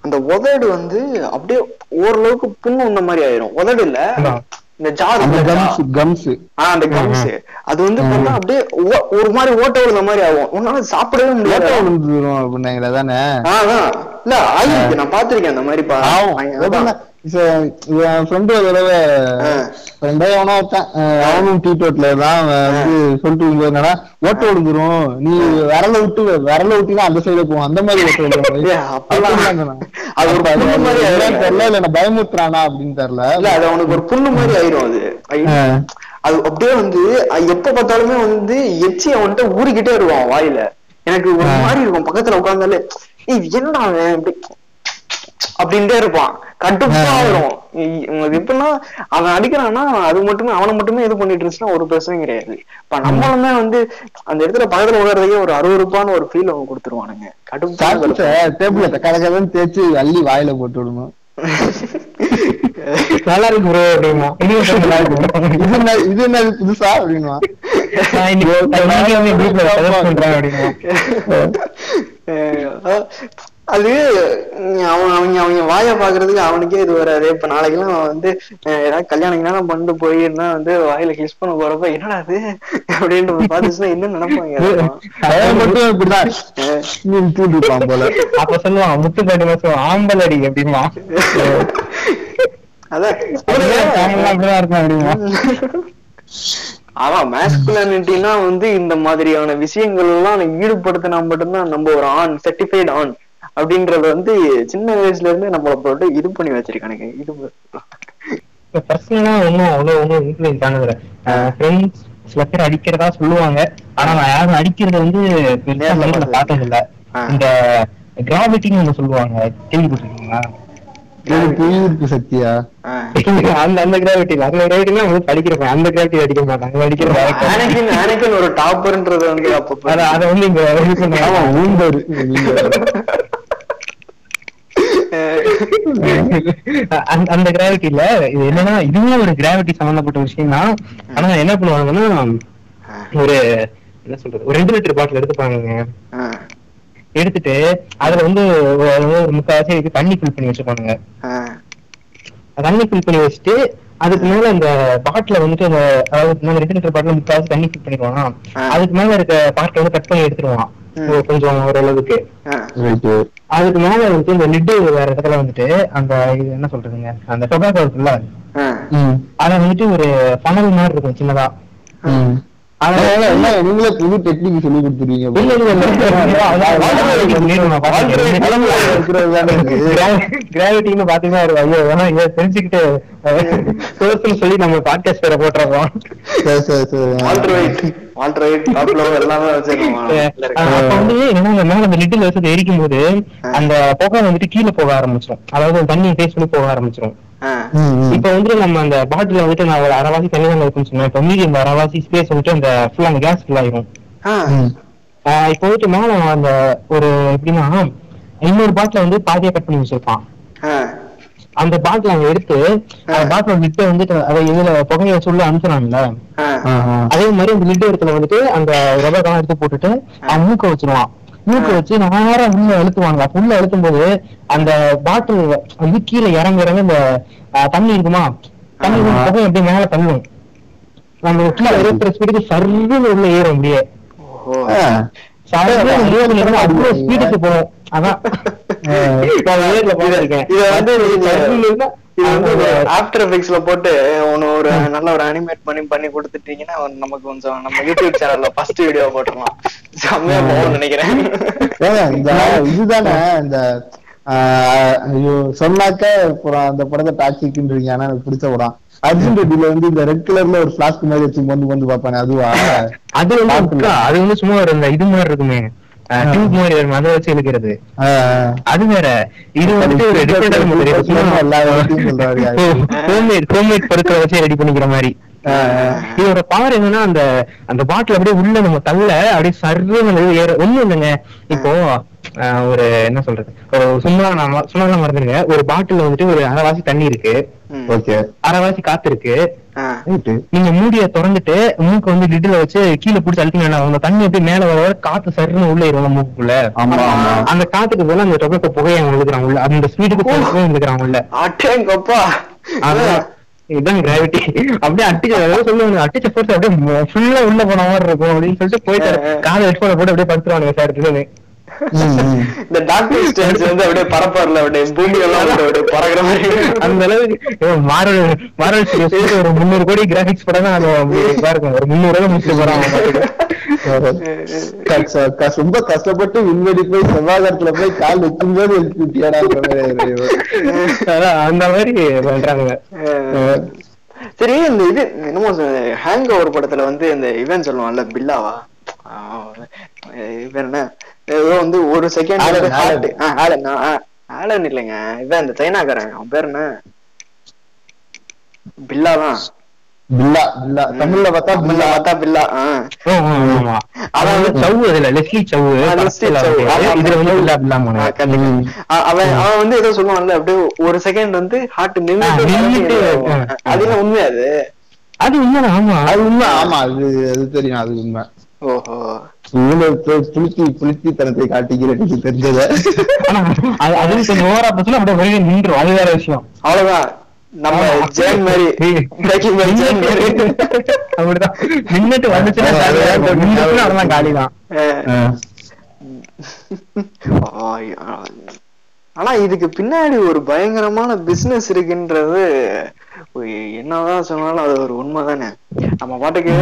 அந்த உதடு வந்து அப்படியே ஓரளவுக்கு புண்ணு வந்த மாதிரி ஆயிரும். உதடு இல்ல. இந்த ஜார் கம்ஸ் ஆஹ் அந்த கம்ஸ் அது வந்து பார்த்தா அப்படியே ஒரு மாதிரி ஓட்ட விழுந்த மாதிரி ஆகும். உன்னால சாப்பிடவே முடியாது. ஓட்ட விழுந்துரும் அப்படின்னாங்களே தானே ஆஹ். இல்ல ஆயிருக்கு. நான் பாத்திருக்கேன் அந்த மாதிரி என் ஃப்ரெண்டு ஒரு தடவை ஃப்ரெண்டே எவனோ ஒருத்தன். அஹ் அவனும் டீ டோட்ல தான் அவன் வந்து சொல்லிட்டு இருக்கும்போது என்னன்னா ஓட்ட நீ விரல விட்டு விரல விட்டீங்கன்னா அந்த சைடு போகும் அந்த மாதிரி ஓட்ட அப்பெல்லாம் அது ஒரு. தெரியல இல்ல நான் பயமுத்துறானா அப்படின்னு தெரியல. இல்ல அது அவனுக்கு ஒரு புண்ணு மாதிரி ஆயிரும் அது. அது அப்படியே வந்து எப்ப பார்த்தாலுமே வந்து எச்சி அவன்கிட்ட ஊறிக்கிட்டே இருவான் வாயில. எனக்கு ஒரு மாதிரி இருக்கும். பக்கத்துல உட்கார்ந்தாலே ஏய் என்னடா அப்படின்ட்டே இருப்பான். கட்டுப்பா உங்களுக்கு எப்படின்னா அவன் அடிக்கிறான்னா அது மட்டுமே அவனை மட்டுமே இது பண்ணிட்டு இருந்துச்சுன்னா ஒரு பிரச்சனையும் கிடையாது. இப்ப நம்மளுமே வந்து அந்த இடத்துல பக்கத்துல உட்கார்றதுக்கே ஒரு அருவருப்பான ஒரு ஃபீல் அவன் கொடுத்துருவானுங்க. கடுப்பா டேபிள்ல கலக்கலன்னு தேய்ச்சி அள்ளி வாயில போட்டு விடணும். நல்லா இருக்கு ப்ரோ அப்படிமா. இது என்ன இது என்ன புதுசா அப்படிமா அது அவன் அவங்க அவங்க வாய பாக்குறதுக்கு அவனுக்கே இது வராது. இப்ப நாளைக்கெல்லாம் அவன் வந்து ஏதாவது கல்யாணம் கல்யாணம் பண்ணிட்டு போயிருந்தா வந்து வாயில கிஸ் பண்ண போறப்ப என்னடா அது அப்படின்ட்டு பாத்துச்சுன்னா என்ன நினைப்பாங்க போல. அப்ப சொல்லுவான் முத்து பாட்டு மாசம் ஆம்பல் அடி அப்படிமா. அவன் மேஸ்குலானிட்டினா வந்து இந்த மாதிரியான விஷயங்கள் எல்லாம் ஈடுபடுத்தினா மட்டும்தான் நம்ம ஒரு ஆண் சர்டிஃபைடு ஆண். அப்படின்றத வந்து சின்ன வயசுல இருந்து நம்மள போட்டு இது பண்ணி வச்சிருக்கானுங்க. இது பர்சனலா ஒன்னும் அவ்வளவு ஒன்னும் இன்ஃபுளுன்ஸ் ஆனது ஃப்ரெண்ட்ஸ் சில பேர் அடிக்கிறதா சொல்லுவாங்க. ஆனா நான் யாரும் அடிக்கிறத வந்து பெருசா பார்த்தது இல்ல. இந்த கிராவிட்டின்னு ஒண்ணு சொல்லுவாங்க. கேள்விப்பட்டிருக்கீங்களா? இது புவியீர்ப்பு சக்தியா ஆஹ் அந்த அந்த கிராவிட்டி அந்த கிராவிட்டினா வந்து படிக்கிறப்ப அந்த கிராவிட்டி அடிக்க மாட்டாங்க. அடிக்கிற ஒரு டாப்பர்ன்றது வந்து அத அத வந்து இங்க இது பண்ணுவாங்க. ஆமா ஊந்தரு அந்த- கிராவிட்டில இது என்னன்னா இதுவும் ஒரு கிராவிட்டி சம்பந்தப்பட்ட விஷயம் தான் ஆனா என்ன பண்ணுவாங்கன்னா ஒரு என்ன சொல்றது ஒரு ரெண்டு லிட்டர் பாட்டில் எடுத்துப்பாங்க எடுத்துட்டு அதுல வந்து ஒரு இதுக்கு தண்ணி ஃபில் பண்ணி வச்சுப்பானுங்க தண்ணி ஃபில் பண்ணி வச்சுட்டு அதுக்கு மேல அந்த பாட்டில வந்துட்டு அந்த அதாவது நம்ம லிட்டர் பாட்டில முக்கால்வாசி தண்ணி ஃபில் பண்ணிடுவானா. அதுக்கு மேல இருக்க பாட்டில வந்து கட் பண்ணி எடுத்துருவான். கொஞ்சம் ஓரளவுக்கு. அதுக்கு மேல வந்துட்டு இந்த லிட்டு வேற இடத்துல வந்துட்டு அந்த இது என்ன சொல்றதுங்க? அந்த டொபாக்கோ இருக்குல்ல? அத வந்துட்டு ஒரு ஃபனல் மாதிரி இருக்கும் சின்னதா. அதனால என்ன? நீங்களே புது டெக்னிக் சொல்லி கொடுத்துருவீங்க. கிராவிட்டின்னு பாத்தீங்கன்னா ஐயோ வேணா இதை தெரிஞ்சுக்கிட்டு சோர்ஸ்னு சொல்லி நம்ம பாட்காஸ்ட் வேற போட்டுறோம். எல்லாமே எரிக்கும் போது அந்த புகை வந்துட்டு கீழே போக ஆரம்பிச்சிடும் அதாவது தண்ணி ஃபேஸ் பண்ணி போக ஆரம்பிச்சிடும். இப்ப வந்து நம்ம அந்த பாட்டில வந்துட்டு நான் ஒரு அரைவாசி தண்ணி தான் இருக்குன்னு சொன்னேன். இப்ப மீதி அந்த அரைவாசி ஸ்பேஸ் வந்துட்டு அந்த ஃபுல்லா அந்த கேஸ் ஃபுல் ஆயிரும். இப்ப வந்துட்டு மேல அந்த ஒரு எப்படின்னா இன்னொரு பாட்டில வந்து பாதியா கட் பண்ணி வச்சிருப்பான். அந்த பாட்டில் அவங்க எடுத்து அந்த பாட்டில் லிட்டை வந்துட்டு அதை இதுல புகையை உள்ள அனுப்புறாங்கல்ல. அதே மாதிரி அந்த லிட் இடத்துல வந்துட்டு அந்த ரப்பர் காலம் எடுத்து போட்டுட்டு அவன் மூக்க வச்சிருவான். மூக்க வச்சு நேரா உள்ள அழுத்துவாங்க அப்ப உள்ள அழுத்தும் போது அந்த பாட்டில் இது கீழே இறங்க இறங்க இந்த தண்ணி இருக்குமா? தண்ணி வந்து. புகை அப்படியே மேல தள்ளும். நம்ம கீழே இருக்கிற ஸ்பீடுக்கு சர்வீஸ் உள்ள ஏறும் அப்படியே. அவ்வளவு ஸ்பீடுக்கு போகும். அதான். பார்த்திருக்கேன். இத வந்து இது வந்து அந்த ஆஃப்டர் எஃபெக்ட்ஸ்ல போட்டு ஒன்னு ஒரு நல்ல ஒரு அனிமேட் பண்ணி பண்ணி கொடுத்துட்டீங்கன்னா நமக்கு கொஞ்சம் நம்ம யூடியூப் சேனல்ல ஃபர்ஸ்ட் வீடியோ போட்டுடலாம். செம்மையா போகும்னு நினைக்கிறேன். இந்த இதுதானே இந்த ஆஹ், ஐயோ சொன்னாக்க அப்புறம் அந்த படத்தை டாக்ஸிக்ன்றீங்க ஆனா எனக்கு பிடிச்ச படம். அர்ஜுன் ரெட்டில வந்து இந்த ரெட் கலர்ல ஒரு பிளாஸ்க் மாதிரி வச்சு வந்து வந்து பாப்பானே அதுவா? அது வந்து அக்கா, அது வந்து சும்மா இந்த இது மாதிரி இருக்குமே. டியூப் மாதிரி வரும் அதை வச்சு இழுக்கிறது. அது வேற. இது இடத்தையும் சொல்றாரு. ஹோம்மேட் ஹோம்மேட் பொருட்களை வச்சு ரெடி பண்ணிக்கிற மாதிரி. இதோட பவர் என்னன்னா அந்த அந்த பாட்டில் அப்படியே உள்ள நம்ம தள்ள அப்படியே சர்வ ஏற ஒண்ணும் இல்லைங்க. இப்போ ஒரு என்ன சொல்றது? ஒரு சும்மா நான் சும்மா மறந்துருங்க. ஒரு பாட்டில் வந்துட்டு ஒரு அரைவாசி தண்ணி இருக்கு. ஓகே. அரைவாசி காத்து இருக்கு. நீங்க மூடிய திறந்துட்டு மூக்க வந்து லிட்டில வச்சு கீழே பிடிச்சி அழுத்தினா அந்த தண்ணி அப்படியே மேல வர வர காத்து சருன்னு உள்ள இருக்கும் மூக்குக்குள்ள. ஆமா ஆமா. அந்த காத்துக்கு போல அந்த டொபேக்கோ புகையை விழுக்கிறாங்க உள்ள. அந்த ஸ்வீட்டுக்கு புகையை விழுக்கிறாங்க உள்ள. அட்டேங்கப்பா அதான் இதுதான் கிராவிட்டி அப்படியே அட்டிச்ச அதாவது சொல்லுவாங்க அட்டிச்ச ஃபோர்ஸ் அப்படியே ஃபுல்லா உள்ள போன மாதிரி இருக்கும் அப்படின்னு சொல்லிட்டு போயிட்டு காதை ஹெட்போனை போட்டு அப்படியே படுத்துருவானுங்க சார் இதுன்னு. இந்த டாக்டர் ஸ்டேஜ் வந்து அப்படியே பரப்பார்ல அப்படியே பூமி எல்லாம் அப்படியே பறக்குற மாதிரி. அந்த அளவுக்கு மாரல் மாரல் ஒரு முந்நூறு கோடி கிராபிக்ஸ் படம் தான் அது இருக்கும் ஒரு முந்நூறு ரூபாய் கஷ்ட- கஷ்ட- ரொம்ப கஷ்டப்பட்டு விண்வெளி போய் செவ்வாய்க்கிரத்துல போய் கால் ஆயிடுது. அதான் அந்த மாதிரி பண்றாங்க. சரி இந்த இது என்னமோ ஹேங் ஓவர் படத்துல வந்து இந்த இவன் சொல்லுவான்ல பில்லாவா? என்ன ஏதோ வந்து ஒரு செகண்ட் ஆலன், ஆலன். இல்லைங்க இவன் இந்த சைனாக்காரன். அவன் பேர் என்ன? பில்லா தான் பில்லா பில்லா. தமிழ்ல பார்த்தா பில்லா. பார்த்தா பில்லா ஆ. ஓ, ஓ, ஓ, ஆமா. அதான் வந்து சவு அதுல லெஸ்லி சவு ஆ, லெஸ்லி படத்துல சவு. வந்து ஆமா, இதுல வந்து ஆமா. பில்லா பில்லா ஆ, போனேன் கண்டிப்பா. அ- அவன் அவன் வந்து ஏதோ சொல்லுவான்ல அப்படியே ஒரு செகண்ட் வந்து ஹார்ட் நின்னுட்டு. அது என்ன உண்மை அது? அது ஆமா. அது உண்மை ஆமா அது அது தெரியும் அது உண்மை. ஓஹோ. இவ்வளவு பு- புளித்தி புளித்தித்தனத்தை காட்டிக்கிறேன் தெரிஞ்சத. அது கொஞ்சம் ஓவரா அப்படியே வெளியே நின்றும் அது வேற விஷயம். அவ்வளவுதான். நம்ம மாதிரி மாதிரி அப்படிதான். நின்னுட்டு வந்துச்சுன்னா தான். தான். ஆனா இதுக்கு பின்னாடி ஒரு பயங்கரமான பிசினஸ் இருக்குன்றது என்னதான் சொன்னாலும் அது ஒரு உண்மைதானே. நம்ம பாட்டுக்கு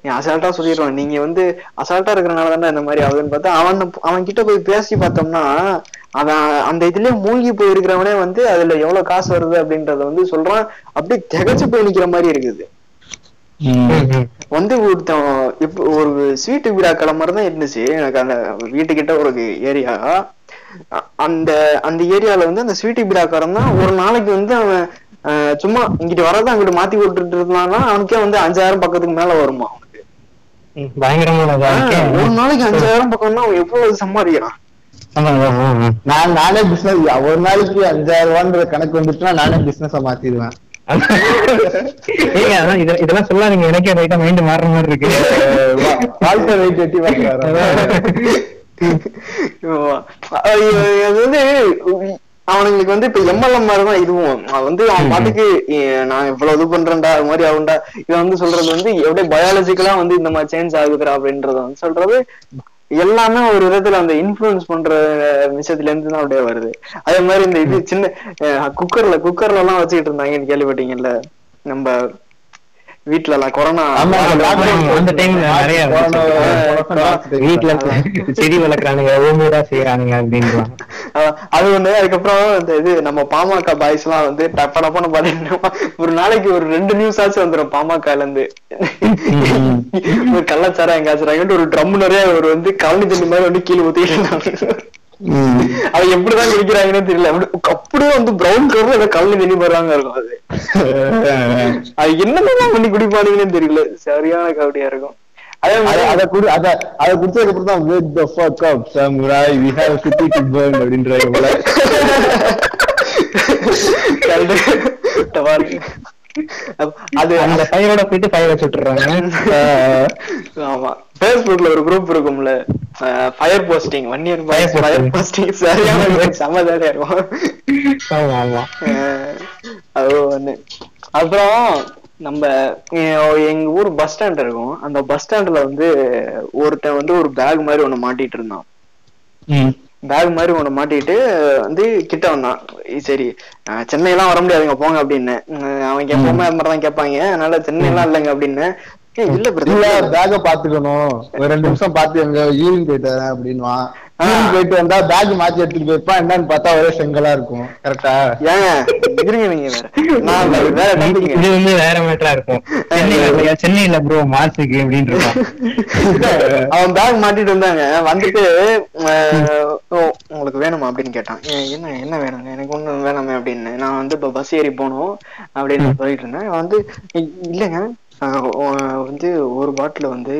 நீ அசால்ட்டா சொல்லிடுவான் நீங்க வந்து அசால்ட்டா இருக்கிறனால தானே இந்த மாதிரி ஆகுதுன்னு பார்த்தா அவன் அவன் கிட்ட போய் பேசி பார்த்தோம்னா அவன் அந்த இதுலயே மூழ்கி போய் இருக்கிறவனே வந்து அதுல எவ்வளவு காசு வருது அப்படின்றத வந்து சொல்றான். அப்படியே திகச்சு போய் நிக்கிற மாதிரி இருக்குது. வந்து ஒருத்தன் இப்ப ஒரு ஸ்வீட் விழா கிளம்புறது தான் இருந்துச்சு. எனக்கு அந்த வீட்டுக்கிட்ட ஒரு ஏரியா அந்த அந்த ஏரியால வந்து அந்த ஸ்வீட் விழாக்காரன் தான் ஒரு நாளைக்கு வந்து அவன் சும்மா இங்கிட்டு வரதை அங்கிட்டு மாத்தி விட்டுட்டு இருந்தான்னா அவனுக்கே வந்து அஞ்சாயிரம் பக்கத்துக்கு மேல வருமா அவனுக்கு. ஆஹ், ஒரு நாளைக்கு அஞ்சாயிரம் பக்கம்னா அவன் எவ்வளவு சம்பாதிக்கிறான். நான் நானே பிசினஸ் ஒரு நாளைக்கு அஞ்சாயிரம் ரூபான்ற கணக்கு வந்துச்சுன்னா நானே பிசினஸ் மாத்திடுவேன். இத- இதெல்லாம் சொல்லாதீங்க. எனக்கே ரைட்டா மைண்ட் மாறுற மாதிரி இருக்கு. வாழ்க்கை எட்டி. அது வந்து அவனுங்களுக்கு வந்து இப்ப எம்எல்எம் மாதிரி தான் இதுவும். வந்து அவன் பாட்டுக்கு "ஏ, நான் இவ்வளவு இது பண்றேன்டா அது மாதிரி ஆகும்டா. இவன் வந்து சொல்றது வந்து எப்படியே பயாலஜிக்கலா வந்து இந்த மாதிரி சேஞ்ச் ஆகுதுடா அப்படின்றத வந்து சொல்றது எல்லாமே ஒரு விதத்துல அந்த இன்ஃபுளுன்ஸ் பண்ற விஷயத்துல இருந்து தான் அப்படியே வருது. அதே மாதிரி இந்த இது சின்ன குக்கர்ல குக்கர்ல எல்லாம் வச்சுக்கிட்டு இருந்தாங்கன்னு கேள்விப்பட்டீங்கல்ல? நம்ம வீட்டுல எல்லாம் கொரோனா அந்த நிறைய செடி வளர்க்கறானுங்க ஓமூடா செய்யறானுங்க அப்படின்றான் அஹ் அது ஒண்ணு அதுக்கப்புறம் இந்த இது நம்ம பாமக பாய்ஸ் எல்லாம் வந்து டப்ப டப்பன்னு பாத்தீங்கன்னா ஒரு நாளைக்கு ஒரு ரெண்டு நியூஸ் ஆச்சு வந்துரும் பாமகல இருந்து. ஒரு கள்ளச்சாரம் எங்காச்சுறாங்கன்ட்டு ஒரு ட்ரம் நிறைய ஒரு வந்து கழனி தண்ணி மாதிரி வந்து கீழே ஊத்திட்டு அது எப்படிதான் குடிக்கிறாங்கன்னு தெரியல. அப்படி அப்படியே வந்து பிரவுன் கலர்ல ஏதோ கழனி தண்ணி போடுறாங்க இருக்கும் அது அது என்னதான் பண்ணி குடிப்பானுங்கன்னு தெரியல. சரியான கபடியா இருக்கும். அதே குடி அத அத குடிச்சதுக்கு அப்புறம் தான் அப்படின்றாங்க போல. அது அந்த ஃபயரோட போயிட்டு ஃபயர் வச்சு விட்டுறாங்க ஆமா. பேஸ்புக்ல ஒரு குரூப் இருக்கும்ல fire posting one year Fire posting. Fire posting சரியான ஜாலியா இருக்கும் ஆமா அது ஒண்ணு. அப்புறம் நம்ம எங்க ஊர் பஸ் ஸ்டாண்ட் இருக்கும். அந்த பஸ் ஸ்டாண்ட்ல வந்து ஒருத்தன் வந்து ஒரு பேக் மாதிரி ஒண்ணு மாட்டிட்டு இருந்தான். பேக் மாதிரி ஒண்ணு மாட்டிட்டு வந்து கிட்ட வந்தான். சரி அஹ் சென்னை எல்லாம் வர முடியாதுங்க போங்க அப்படின்னு. அவங்க எப்பவுமே அது மாதிரிதான் கேட்பாங்க. அதனால சென்னை எல்லாம் இல்லைங்க அப்படின்னு இல்ல பேக பாத்துக்கணும். ஒரு ரெண்டு நிமிஷம் பாத்து எங்க யூரின் போயிட்டு வரேன் அப்படின்வான் போயிட்டு வந்தா பேக் மாத்தி எடுத்துட்டு போயிருப்பான் என்னன்னு பார்த்தா ஒரே செங்கலா இருக்கும். கரெக்டா ஏங்க இருங்க நீங்க வேற. இது வந்து வேற மேட்டரா இருக்கும். சென்னையில சென்னையில ப்ரோ மாசுக்கு அப்படின்னு அவன் பேக் மாட்டிட்டு வந்தாங்க. வந்துட்டு உங்களுக்கு வேணுமா அப்படின்னு கேட்டான். "ஏ, என்ன என்ன வேணுங்க எனக்கு ஒண்ணும் வேணாமே அப்படின்னு. நான் வந்து இப்ப பஸ் ஏறி போகணும் அப்படின்னு சொல்லிட்டு இருந்தேன். வந்து "இ- இல்லைங்க. வந்து ஒரு பாட்டில் வந்து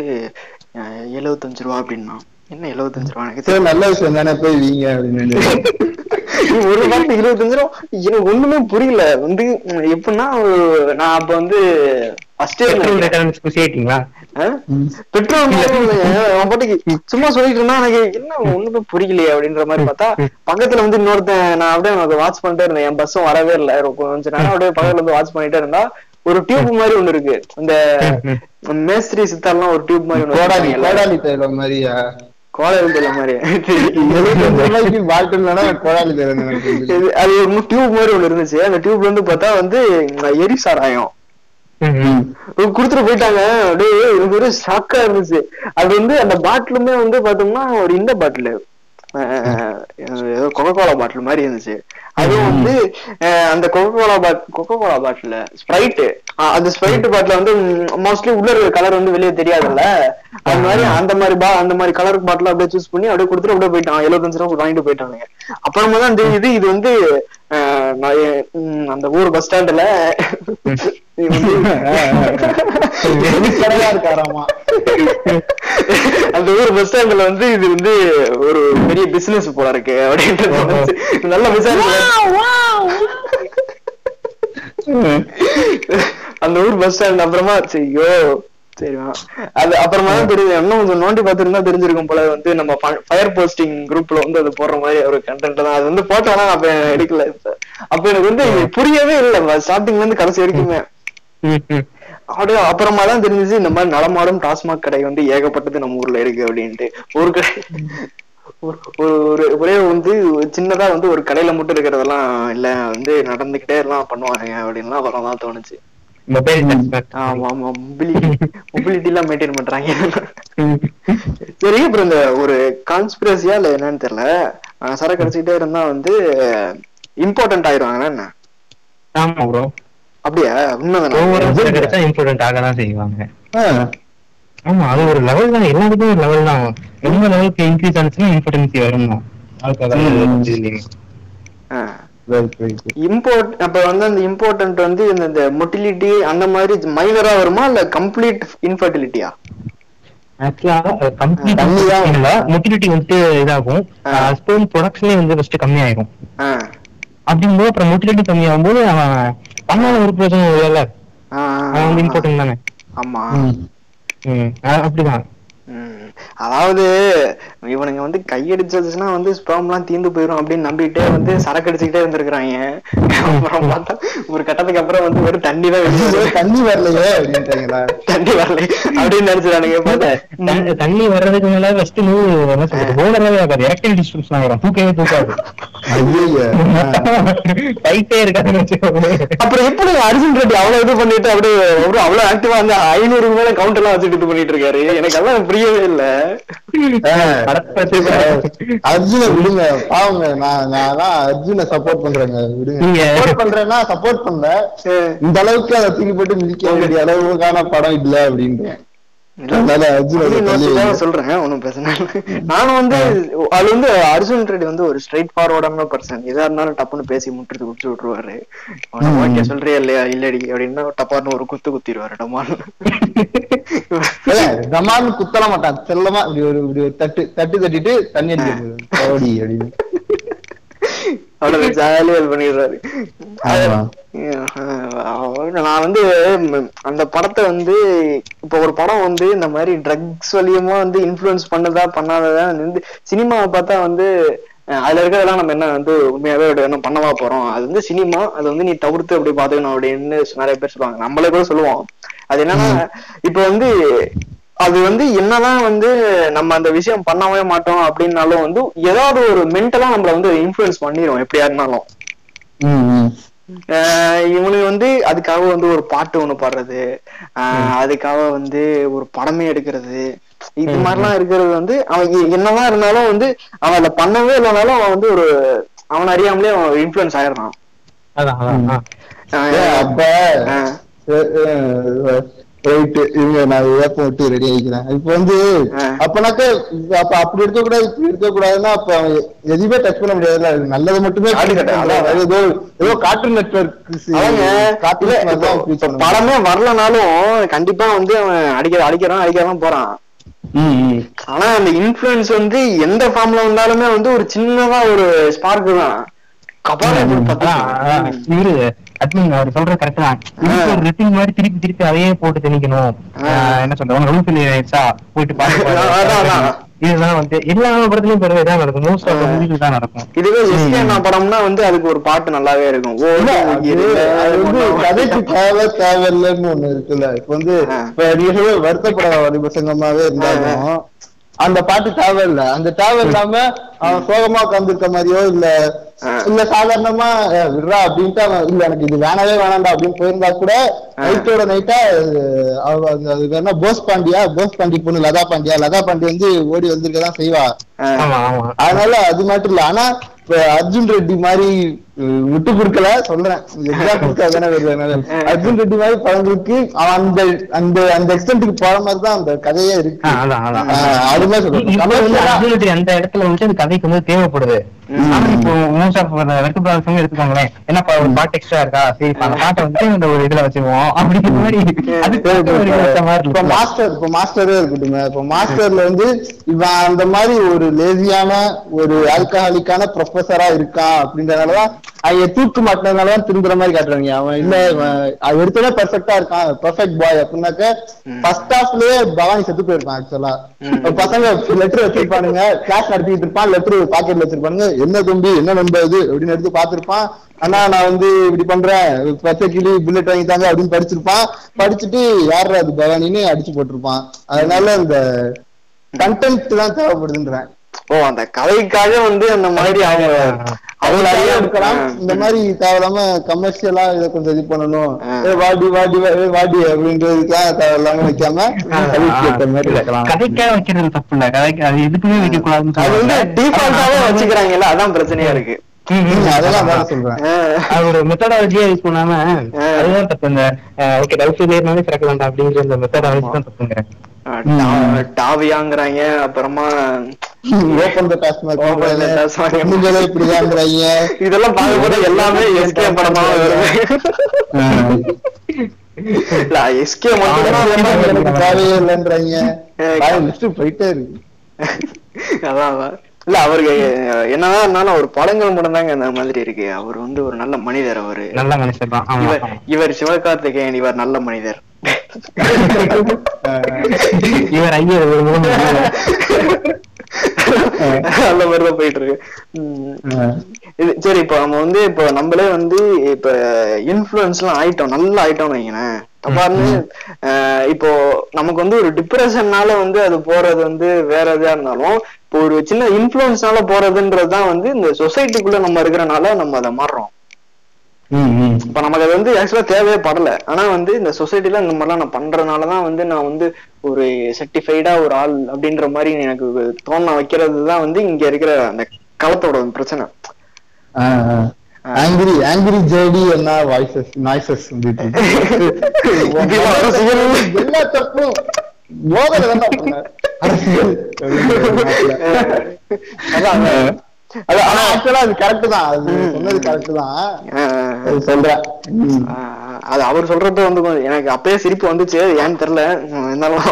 அஹ், எழுபத்தஞ்சு ரூபா அப்படின்னா. என்ன எழுபத்தஞ்சு ரூபா? நல்ல விஷயம் தானே போய் வீங்க அப்படின்னு. ஒரு பாட்டில் இருபத்தஞ்சு ரூபா? எனக்கு ஒண்ணுமே புரியல. வந்து எப்படின்னா நான் அப்ப வந்து சும்மா சொல்லிட்டு இருந்தா எனக்கு என்ன ஒண்ணுமே புரியலையே அப்படின்ற மாதிரி பார்த்தா பக்கத்துல வந்து இன்னொருத்தன் நான் அப்படியே எனக்கு வாட்ச் பண்ணிட்டே இருந்தேன். என் பஸ்ஸும் வரவே இல்லை. கொஞ்ச நேரம் அப்படியே பக்கத்துல இருந்து வாட்ச் பண்ணிட்டே இருந்தா ஒரு டியூப் மாதிரி ஒண்ணு இருக்கு. இந்த மேஸ்திரி சித்தார்லாம் ஒரு டியூப் மாதிரி கோடாலி. கோடாலி தைலம் மாதிரியா? மாதிரி கோடாலி அது ஒரு டியூப் மாதிரி ஒண்ணு இருந்துச்சு. அந்த டியூப்ல இருந்து பார்த்தா வந்து எரி சாராயம். குடுத்துட்டு போயிட்டாங்க. அப்படியே எனக்கு ஒரு ஷாக்கா இருந்துச்சு. அது வந்து அந்த பாட்டிலுமே வந்து பார்த்தோம்னா ஒரு இந்த பாட்டில் ஏதோ கொக்கோ கோலா பாட்டில் மாதிரி இருந்துச்சு. அதுவும் வந்து அந்த கொக்கோ கோலா பாட் கொக்கோ கோலா பாட்டில் ஸ்ப்ரைட்டு அந்த ஸ்ப்ரைட் பாட்டில் வந்து மோஸ்ட்லி உள்ள இருக்கிற கலர் வந்து வெளியே தெரியாதுல்ல. அது மாதிரி அந்த மாதிரி பா அந்த மாதிரி கலர் பாட்டில் அப்படியே சூஸ் பண்ணி அப்படியே கொடுத்துட்டு அப்படியே போயிட்டான். எழுபத்தஞ்சு ரூபா வாங்கிட்டு போயிட்டானுங்க. அப்புறமா தான் தெரியுது இது வந்து அந்த ஊர் பஸ் ஸ்டாண்டுல அந்த ஊர் பஸ் ஸ்டாண்ட்ல வந்து இது வந்து ஒரு பெரிய பிசினஸ் போல இருக்கு அப்படின்றது நல்ல விசாரிச்சு அந்த ஊர் பஸ் ஸ்டாண்ட் அப்புறமா ஐயோ சரிமா அது அப்புறமா தான் தெரியுது. இன்னும் கொஞ்சம் நோண்டி பார்த்துருந்தா தெரிஞ்சிருக்கும் போல வந்து நம்ம ஃபயர் போஸ்டிங் குரூப்ல வந்து அது போடுற மாதிரி ஒரு கண்டென்ட் தான். அது வந்து போட்டோம்னா அப்ப எடுக்கல. அப்ப எனக்கு வந்து புரியவே இல்லை. ஸ்டார்டிங்ல இருந்து கடைசி வரைக்குமே. அப்படியே அப்புறமா தான் தெரிஞ்சுச்சு இந்த மாதிரி நடமாடும் டாஸ்மாக் கடை வந்து ஏகப்பட்டது நம்ம ஊர்ல இருக்கு அப்படின்ட்டு. ஒரு கடை. ஒரு- ஒரு வந்து சின்னதா வந்து ஒரு கடையில மட்டும் இருக்கிறதெல்லாம் இல்ல வந்து நடந்துகிட்டே எல்லாம் பண்ணுவாங்க அப்படின்லாம் தோணுச்சு. ஆமா ஆமா மொபிலிட்டி மொபிலிட்டி எல்லாம் மெயின்டைன் பண்றாங்க. சரி அப்புறம் இந்த ஒரு கான்ஸ்பிரசியா இல்ல என்னன்னு தெரியல. சரக்கு அடிச்சுக்கிட்டே இருந்தா வந்து இம்பார்ட்டன்ட் ஆயிருவாங்கன்னா என்ன? ஆமா ப்ரோ அப்படியா? உண்மைதானா? ஓவரா கிடைச்சா இம்பார்ட்டன்ட் ஆக தான் செய்வாங்க ஆமா அது ஒரு லெவல் தான். எல்லாத்துக்கும் ஒரு லெவல் தான். ரொம்ப லெவலுக்கு இன்க்ரீஸ் ஆனிச்சுன்னா இம்பார்ட்டன்சி வரும் இம்போர்ட் அப்ப வந்து அந்த இம்பார்ட்டன்ட் வந்து இந்த- மொட்டிலிட்டி அந்த மாதிரி மைனரா வருமா? இல்ல கம்ப்ளீட் இன்ஃபர்டிலிட்டியா ஆக்சுவலா கம்ப்ளீட் இல்ல. மொட்டிலிட்டி வந்துட்டு இதாகும். ஸ்போன் ப்ரொடக்ஷனே வந்து ஃபர்ஸ்ட் கம்மியாயிரும். அப்படிங்கும்போது அப்புறம் மொட்டிலிட்டி கம்மியாகும்போது அவன் பண்ணாத ஒரு பிரச்சனை இல்லைல்ல? அவன் வந்து இம்பார்ட்டன்ட் தானே? ஆமா. அப்படிதான் ம். அதாவது இவனுங்க வந்து கையடிச்சதுன்னா வந்து ஸ்பெர்ம் எல்லாம் தீந்து போயிரும் அப்படின்னு நம்பிட்டே வந்து சரக்கு அடிச்சுக்கிட்டே இருந்திருக்கிறாங்க. அப்புறம் பார்த்தா ஒரு கட்டத்துக்கு அப்புறம் வந்து வெறும் தண்ணி தான். தண்ணி வரலையே தண்ணி வரல. அப்படின்னு த- தண்ணி வர்றதுக்கு மேல ஃபர்ஸ்ட் நூறு என்ன சொல்றது? போனரவே ஆகாது எரக்டைல் டிஸ்டன்ஸ் வரும் தூக்கவே தூக்காது. அப்புறம் எப்படி அர்ஜுன் ரெட்டி அவ்வளவு இது பண்ணிட்டு அப்படியே அவ்வளவு ஆக்டிவா அந்த ஐநூறு மேல கவுண்ட் எல்லாம் வச்சுட்டு பண்ணிட்டு இருக்காரு? எனக்கு எல்லாம் புரியவே இல்ல. அர்ஜுன விடுங்க. பாவங்க நான் நான் அர்ஜுன சப்போர்ட் பண்றேங்க. விடுங்க. நீங்க- சப்போர்ட் பண்றேன்னா சப்போர்ட் பண்ணல. இந்த அளவுக்கு அதை தூக்கி போட்டு மிதிக்க வேண்டிய அளவுக்கான படம் இல்ல அப்படின்றேன். சொல்றேன் ஒண்ணும் பிரச்சனை நானும் வந்து அது வந்து அர்ஜுன் ரெட்டி வந்து ஒரு ஸ்ட்ரைட் ஃபார்வர்டான பர்சன் எதா இருந்தாலும் டப்புன்னு பேசி முட்டுறது குடிச்சு விட்டுருவாரு. ஓகே சொல்றியா இல்லையா? இல்லடி அப்படின்னா டப்பான்னு ஒரு குத்து குத்திடுவாரு ஏய், தமான்னு குத்தல மாட்டான். செல்லமா இப்படி ஒரு இப்படி ஒரு தட்டு தட்டு தட்டிட்டு தண்ணி அடிக்கிறது அப்படின்னு. அவ்வளவு ஜாலியா பண்ணிடுறாரு. நான் வந்து அந்த படத்தை வந்து இப்போ ஒரு படம் வந்து இந்த மாதிரி ட்ரக்ஸ் வழியமா வந்து இன்ஃபுளுன்ஸ் பண்ணதா பண்ணாததா வந்து சினிமாவை பார்த்தா வந்து அதுல இருக்கிறதெல்லாம் நம்ம என்ன வந்து உண்மையாவே என்ன பண்ணவா போறோம். அது வந்து சினிமா அது வந்து நீ தவிர்த்து அப்படி பாத்துக்கணும் அப்படின்னு நிறைய பேர் சொல்லுவாங்க. நம்மளே கூட சொல்லுவோம். அது என்னன்னா இப்ப வந்து அது வந்து என்னதான் வந்து நம்ம அந்த விஷயம் பண்ணவே மாட்டோம் அப்படின்னாலும் வந்து ஏதாவது ஒரு மென்டலா நம்மள வந்து இன்ஃபுளுன்ஸ் பண்ணிரும் எப்படியா இருந்தாலும். ம், ம். ஆஹ் இவனுக்கு வந்து அதுக்காக வந்து ஒரு பாட்டு ஒண்ணு பாடுறது ஆஹ் அதுக்காக வந்து ஒரு படமே எடுக்கிறது. இது மாதிரிலாம் இருக்கிறது வந்து அவன் என்னதான் இருந்தாலும் வந்து அவன் அதை பண்ணவே இல்லைனாலும் அவன் வந்து ஒரு அவன் அறியாமலே அவன் இன்ஃபுளுன்ஸ் ஆயிடுறான். அப்ப. ரைட்டு நான் வேப்பம் விட்டு ரெடி ஆகிக்கிறேன் இப்ப வந்து. அப்பனாக்க அப்ப அப்படி இருக்க கூடாது இப்படி இருக்க கூடாதுன்னா அப்ப அவன் எதுவுமே டச் பண்ண முடியாதுல்ல. நல்லது மட்டுமே ஏதோ ஏதோ கார்ட்டூன் இப்போ படமே வரலனாலும் கண்டிப்பா வந்து அவன் அடிக்கிற அடிக்கிறான் அடிக்கிறதான் போறான். ஆனா அந்த இன்ஃபுளுன்ஸ் வந்து எந்த ஃபார்ம்ல வந்தாலுமே வந்து ஒரு சின்னதா ஒரு ஸ்பார்க் தான். இவரு அட்மின் அவர் சொல்றது கரெக்ட் தான். இதுக்கு ஒரு ரிட்டிங் மாதிரி திருப்பி திருப்பி அதையே போட்டு திணிக்கணும். ஆஹ் என்ன ரூல் ஆயிடுச்சா? போயிட்டு பாரு, பாரு. அதான், அதான். இதுதான் வந்து எல்லா படத்துலயும் பெருமை தான் நடக்கும். மோஸ்ட் ஆஃப் மூவிஸ் தான் நடக்கும். இதுவே எஸ்கேனா படம்னா வந்து அதுக்கு ஒரு பாட்டு நல்லாவே இருக்கும். ஓ அது வந்து கதைக்கு தேவை தேவையில்லைன்னு ஒண்ணு இருக்குல்ல. இப்ப வந்து. இப்ப நீங்க வருத்தப்பட வடிவசங்கமாவே இருந்தாலும் அந்த பாட்டு தேவையில்ல. அந்த தேவை இல்லாம அவன் சோகமா உட்காந்துருக்க மாதிரியோ இல்ல. இல்ல சாதாரணமா "ஏ, விட்றா அப்படின்ட்டு அவன் இல்ல எனக்கு இது வேணவே வேணாம்டா அப்படின்னு போயிருந்தா கூட நைட்டோட நைட்டா அது என்ன போஸ் பாண்டியா போஸ் பாண்டி பொண்ணு லதா பாண்டியா லதா பாண்டி வந்து ஓடி வந்திருக்கதான் செய்வா. ஆமா ஆமா. அதனால அது மட்டும் இல்ல. ஆனா இப்ப அர்ஜுன் ரெட்டி மாதிரி விட்டு கொடுக்கல சொல்றேன். அர்ஜுன் ரெட்டி மாதிரி படங்களுக்கு அந்த அந்த அந்த எக்ஸ்டென்ட்டுக்கு போற மாதிரி தான் அந்த கதையே இருக்கு. அதுமே இப்ப சொல்றேன் அந்த இடத்துல வந்து அந்த கதைக்கு வந்து தேவைப்படுது. ஆனா இப்போ மோஸ்ட் ஆஃப் வெட்டு ப்ராடக்ட்ஸ் எடுத்துக்கோங்களேன். என்ன ஒரு பாட்டு எக்ஸ்ட்ரா இருக்கா? சரி அந்த பாட்டை வந்து இந்த ஒரு இதுல வச்சுக்குவோம் அப்படிங்கிற மாதிரி இப்ப. மாஸ்டர் இப்ப மாஸ்டரே இருக்கட்டுங்க இப்ப மாஸ்டர்ல வந்து இவன் அந்த மாதிரி ஒரு லேசியான ஒரு ஆல்கஹாலிக்கான ப்ரொஃபஸரா இருக்கான் அப்படின்றதுனாலதான் அவங்க தூக்கு மாட்டினதுனாலதான் திரும்புற மாதிரி காட்டுறாங்க அவன் இல்ல இவன் அது எடுத்தோடனே பெர்ஃபெக்டா இருக்கான். பெர்ஃபெக்ட் பாய் அப்படின்னாக்க ஃபர்ஸ்ட் ஹாஃப்லயே பவானி செத்து போயிருப்பான் ஆக்சுவலா பசங்க லெட்டர் வச்சிருப்பானுங்க கிளாஸ் நடத்திட்டு இருப்பான் லெட்டர் பாக்கெட்ல வச்சிருப்பானுங்க. என்ன தம்பி என்ன நம்ப இது? அப்படின்னு எடுத்து பாத்திருப்பான் அண்ணா நான் வந்து இப்படி பண்றேன். பச்சை கிளி புல்லட் வாங்கிட்டாங்க அப்படின்னு படிச்சிருப்பான். படிச்சுட்டு யார் அது பவானின்னு அடிச்சு போட்டிருப்பான். அதனால அந்த கண்டென்ட் தான் தேவைப்படுதுன்றேன். ஓ அந்த கதைக்காக வந்து அந்த மாதிரி அவங்க அவங்களாலே இருக்கலாம். இந்த மாதிரி தேவையில்லாம கமர்ஷியலா இதை கொஞ்சம் இது பண்ணணும். வாடி வாடி வாடி அப்படின்றதுக்காக தேவையில்லாம வைக்காம கதைக்காக வைக்கிறது தப்பு இல்ல கதைக்கு அது எதுக்குமே வைக்க கூடாதுன்னு அது வந்து சொல்லுவாங்க. டிஃபால்ட்டாவே வச்சுக்கிறாங்கல்ல அதான் பிரச்சனையா இருக்கு. மெத்தடாலஜியா யூஸ் பண்ணாம அதுதான் தப்பு. இந்த ஓகே டவுட் ஏறினாலே திறக்க வேண்டாம் அப்படிங்கிற இந்த மெத்தடாலஜி தான் தப்புங்கிறேன் டா- டாவியாங்கிறாங்க. அப்புறமா ஓபன் த டாஸ்மாக். முடிஞ்சதை இதெல்லாம் பார்க்கும்போது எல்லாமே எஸ்கே படமா எஸ்கே மட்டும் எனக்கு தேவையே இல்லைன்றாங்க லிஸ்ட் போயிட்டே இருக்கு அதான். இல்ல அவருக்கு என்னதான் இருந்தாலும் அவர் படங்கள் மட்டும் தாங்க அந்த மாதிரி இருக்கு. அவர் வந்து ஒரு நல்ல மனிதர் அவரு. நல்ல தான். ஆமா இவர் இவர் சிவகார்த்திகேயன் இவர் நல்ல மனிதர். இவர் ஐயர் நல்ல மாதிரிதான் போயிட்டு இருக்கு. இது சரி இப்போ நம்ம வந்து இப்போ நம்மளே வந்து இப்ப இன்ஃபுளுன்ஸ் எல்லாம் ஆயிட்டோம். நல்லா ஆயிட்டோம்னு வைங்களேன். தப்பாருன்னு இப்போ நமக்கு வந்து ஒரு டிப்ரெஷன்னால வந்து அது போறது வந்து வேற இதா இருந்தாலும் இப்போ ஒரு சின்ன இன்ஃபுளுன்ஸ்னால போறதுன்றதுதான் வந்து இந்த சொசைட்டிக்குள்ள நம்ம இருக்கிறனால நம்ம அதை மாறுறோம். இப்ப நமக்கு அது வந்து ஆக்சுவலா தேவையே படல. ஆனா வந்து இந்த சொசைட்டில இந்த மாதிரிலாம் நான் பண்றதுனாலதான் வந்து நான் வந்து ஒரு சர்டிஃபைடா ஒரு ஆள் அப்படின்ற மாதிரி எனக்கு தோண வைக்கிறது தான் வந்து இங்க இருக்கிற அந்த களத்தோட பிரச்சனை. ஆங்கிரி ஆங்கிரி ஜேடி என்ன வாய்ஸஸ் நாய்ஸஸ் இதுல அரசியல் எல்லா தப்பும் மோதல தான் பண்ணார் அரசியல் அதான் அது ஆனா ஆக்சுவலா அது கரெக்ட் தான். அது சொன்னது கரெக்ட் தான். சொல்றேன். அது அவர் சொல்றது வந்து எனக்கு அப்பயே சிரிப்பு வந்துச்சு. ஏன்னு தெரியல. இருந்தாலும்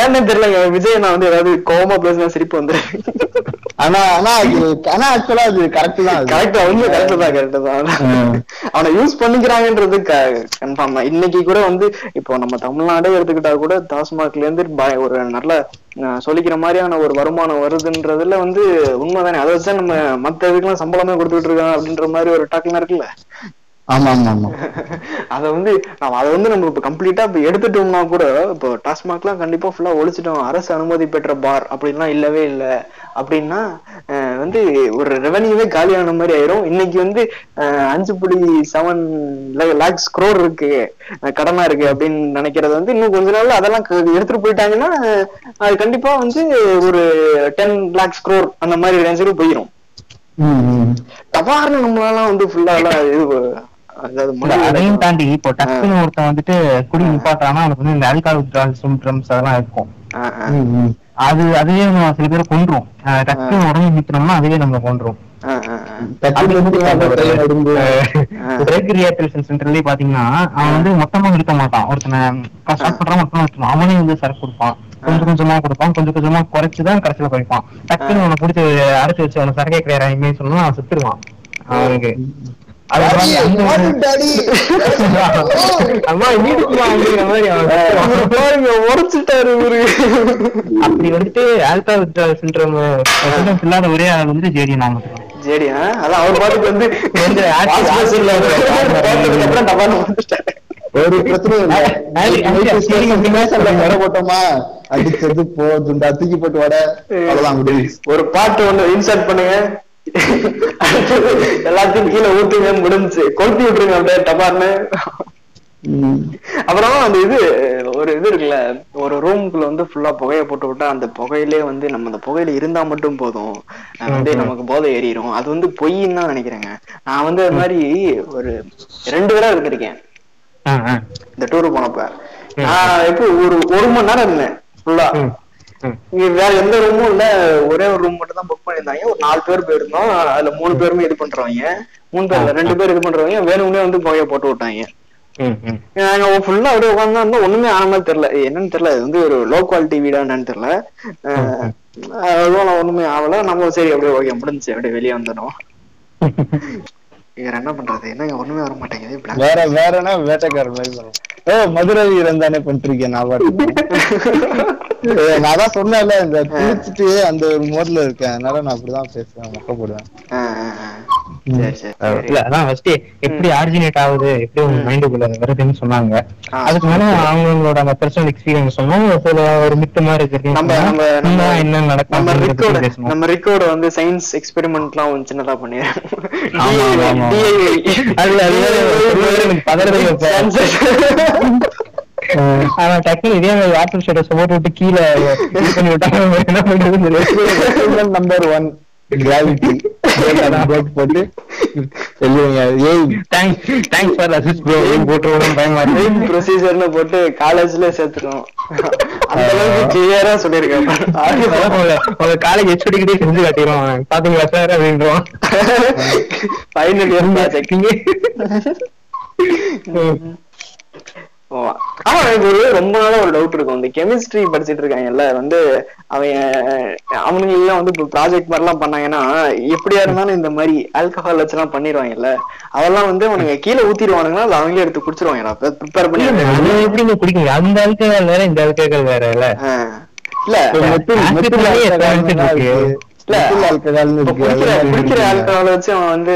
ஏன்னு தெரியல விஜய் நான் வந்து ஏதாவது கோவமா பேசினா சிரிப்பு வந்துரு ஆனா ஆனா ஆனா ஆக்சுவலா அது. கரெக்ட் தான். கரெக்ட் அவங்க கரெக்ட் தான் கரெக்ட் தான். அவனை யூஸ் பண்ணிக்கிறாங்கன்றது கன்ஃபார்ம் தான். இன்னைக்கு கூட வந்து இப்போ நம்ம தமிழ்நாடே எடுத்துக்கிட்டா கூட டாஸ்மாக்ல இருந்து ஒரு நல்ல சொல்லிக்கிற மாதிரியான ஒரு வருமானம் வருதுன்றதுல வந்து உண்மைதானே. அதை வச்சு நம்ம மத்த இதுக்கெல்லாம் சம்பளமே கொடுத்துட்டு இருக்காங்க அப்படின்ற மாதிரி ஒரு டாக்லாம் இருக்குல்ல. அத வந்து நம்ம அதை வந்து நம்ம இப்ப கம்ப்ளீட்டா இப்ப எடுத்துட்டோம்னா கூட இப்போ டாஸ்மாக்லாம் கண்டிப்பா ஃபுல்லா ஒழிச்சிட்டோம் அரசு அனுமதி பெற்ற பார் அப்படின்லாம் இல்லவே இல்ல. அப்படின்னா வந்து ஒரு ரெவன்யூவே காலியான மாதிரி ஆயிரும். இன்னைக்கு வந்து அஞ்சு புள்ளி செவன் லேக்ஸ் crore இருக்கு. கடனா இருக்கு அப்படின்னு நினைக்கிறது வந்து இன்னும் கொஞ்ச நாள்ல அதெல்லாம் எடுத்துட்டு போயிட்டாங்கன்னா அது கண்டிப்பா வந்து ஒரு டென் லேக்ஸ் crore அந்த மாதிரி ரேஞ்சுக்கு போயிரும். ம், ம். டபார்னு நம்மளால வந்து ஃபுல்லா எல்லாம் இது அதையும் தாண்டி இப்போ டக்குன்னு ஒருத்தன் வந்துட்டு குடி நிப்பாட்டானா அவனுக்கு வந்து இந்த ஆல்கால் வித்ரால் சிம்டம்ஸ் அதெல்லாம் இருக்கும். அது அதுவே நம்ம சில பேர் கொன்றும். அஹ் டக்குன்னு உடம்பு நிறுத்தினோம்னா அதுவே நம்ம கை நடுங்கும். ட்ரக் ரியாக்டேஷன் சென்டர்லயே பாத்தீங்கன்னா அவன் வந்து மொத்தமா நிறுத்த மாட்டான். ஒருத்தனை ஸ்டார்ட் பண்றான் மொத்தமா நிறுத்தணும். அவனே வந்து சரக்கு கொடுப்பான். கொஞ்சம் கொஞ்சமா கொடுப்பான். கொஞ்சம் கொஞ்சமா குறைச்சுதான் கடைசியில குறைப்பான். டக்குன்னு அவனை பிடிச்சி அடைச்சு வச்சு அவனை சரக்கே கிடையாது சொன்னா அவன் செத்துருவான் அவனுக்கு. அப்படி வந்துட்டு ஆல்கா வித்ரால் சிண்ட்ரோம் இல்லாத ஒரே ஆள் வந்துட்டு ஜேடி நாம சரி ஆ? அதான் அவர் பாட்டுக்கு வந்து வந்து. ஒரு வடை போட்டோமா? அடிச்சது போதுண்டா தூக்கி போட்டு வடை. அவ்வளவுதான் ஒரு பாட்டு ஒண்ணு இன்சர்ட் பண்ணுங்க. எல்லாத்தையும் கீழே ஊத்துங்க முடிஞ்சு கொளுத்தி விட்டுருங்க அப்படியே டபார்னு. அப்புறம் அந்த இது ஒரு இது இருக்குல்ல ஒரு ரூமுக்குள்ள வந்து ஃபுல்லா புகைய போட்டு விட்டா அந்த புகையிலே வந்து நம்ம அந்த புகையில இருந்தா மட்டும் போதும். வந்து நமக்கு போதை ஏறிடும் அது வந்து பொய்ன்னு தான் நினைக்கிறேங்க. நான் வந்து அது மாதிரி ஒரு ரெண்டு தடவை இருந்திருக்கேன். இந்த டூர் போனப்ப. நான் எப்போ ஒரு ஒரு மணி நேரம் இருந்தேன் ஃபுல்லா இங்க வேற எந்த ரூமும் இல்ல. ஒரே ஒரு ரூம் மட்டும் தான் புக் பண்ணியிருந்தாங்க. ஒரு நாலு பேர் போயிருந்தோம். அதுல மூணு பேருமே இது பண்றவங்க. மூணு பேர் ரெண்டு பேர் இது பண்றவங்க. வேணும்னே வந்து புகைய போட்டு விட்டாங்க. நாங்க ஃபுல்லா அப்படியே உட்காந்து ஒண்ணுமே ஆன மாதிரி தெரியல. என்னன்னு தெரியல. இது வந்து ஒரு லோ குவாலிட்டி வீடா என்னன்னு தெரியல. அதுவும் ஒண்ணுமே ஆகல. நம்ம சரி அப்படியே ஓகே முடிஞ்சுச்சு. அப்படியே வெளியே வந்துடும் வேற என்ன பண்றது என்னங்க ஒண்ணுமே வர மாட்டேங்குது. வேற வேறனா வேட்டைக்காரர் மாதிரி வரும் ஓ மதுரை வீரன் தானே பண்ணிருக்கேன் நான் நான் தான் சொன்னேன்ல இந்த குளிச்சுட்டு அந்த ஒரு மோட்ல இருக்கேன் அதனால நான் அப்படிதான் பேசுவேன் மொக்க இல்ல அதான் ஃபர்ஸ்ட் எப்படி ஆரிஜினேட் ஆகுது எப்படி உங்க மைண்டுக்குள்ள வருதுன்னு சொன்னாங்க. அதுக்கு மேல அவங்களோட அந்த பர்சனல் எக்ஸ்பீரியன்ஸ் சொன்னோம். சில ஒரு மித்து மாதிரி இருக்கு நம்ம நம்ம என்ன நடக்கும் நம்ம ரிக்கோட நம்ம ரிக்கோட வந்து சயின்ஸ் எக்ஸ்பெரிமெண்ட்லாம் கொஞ்சம் சின்னதா பண்ணிடுறேன். ஆனா டக்குனு இதே மாதிரி ஷேடர்ஸ் போட்டு விட்டு கீழே பண்ணி விட்டா நம்ம என்ன பண்றதுன்னு. நம்பர் ஒன் கிராவிட்டி போட்டு thanks thanks for assist bro போட்டுருவோம் பயமா இருக்கு. ப்ரொசீஜர்னு போட்டு காலேஜ்ல சேர்த்துட்டோம் அந்த அளவுக்கு கிளியரா உங்க காலேஜ் ஹெச்ஓடி கிட்டே செஞ்சு காட்டிடுவோம் பாத்தீங்களா சார் அப்படின்றோம் ஃபைனல் இயர் ஓ ஆமா எனக்கு ஒரு ரொம்ப நாளா ஒரு டவுட் இருக்கும். இந்த கெமிஸ்ட்ரி படிச்சிட்டு இருக்காங்கல்ல வந்து அவங்க அவனுங்க எல்லாம் வந்து இப்போ ப்ராஜெக்ட் மாதிரிலாம் பண்ணாங்கன்னா எப்படியா இருந்தாலும் இந்த மாதிரி ஆல்கஹால் வச்சுலாம் பண்ணிடுவாங்கல்ல அதெல்லாம் வந்து அவனுங்க கீழே ஊத்திடுவானுங்களா இல்ல அவங்களே எடுத்து குடிச்சிருவாங்களா ப்ரிப்பேர் பண்ணி அது எப்படிங்க குடிக்கீங்க அந்த ஆல்கஹால் வேற இந்த ஆல்கஹால் வேற இல்ல. இல்ல. குடிக்கிற அது. ஆல்கஹால வச்சு அவன் வந்து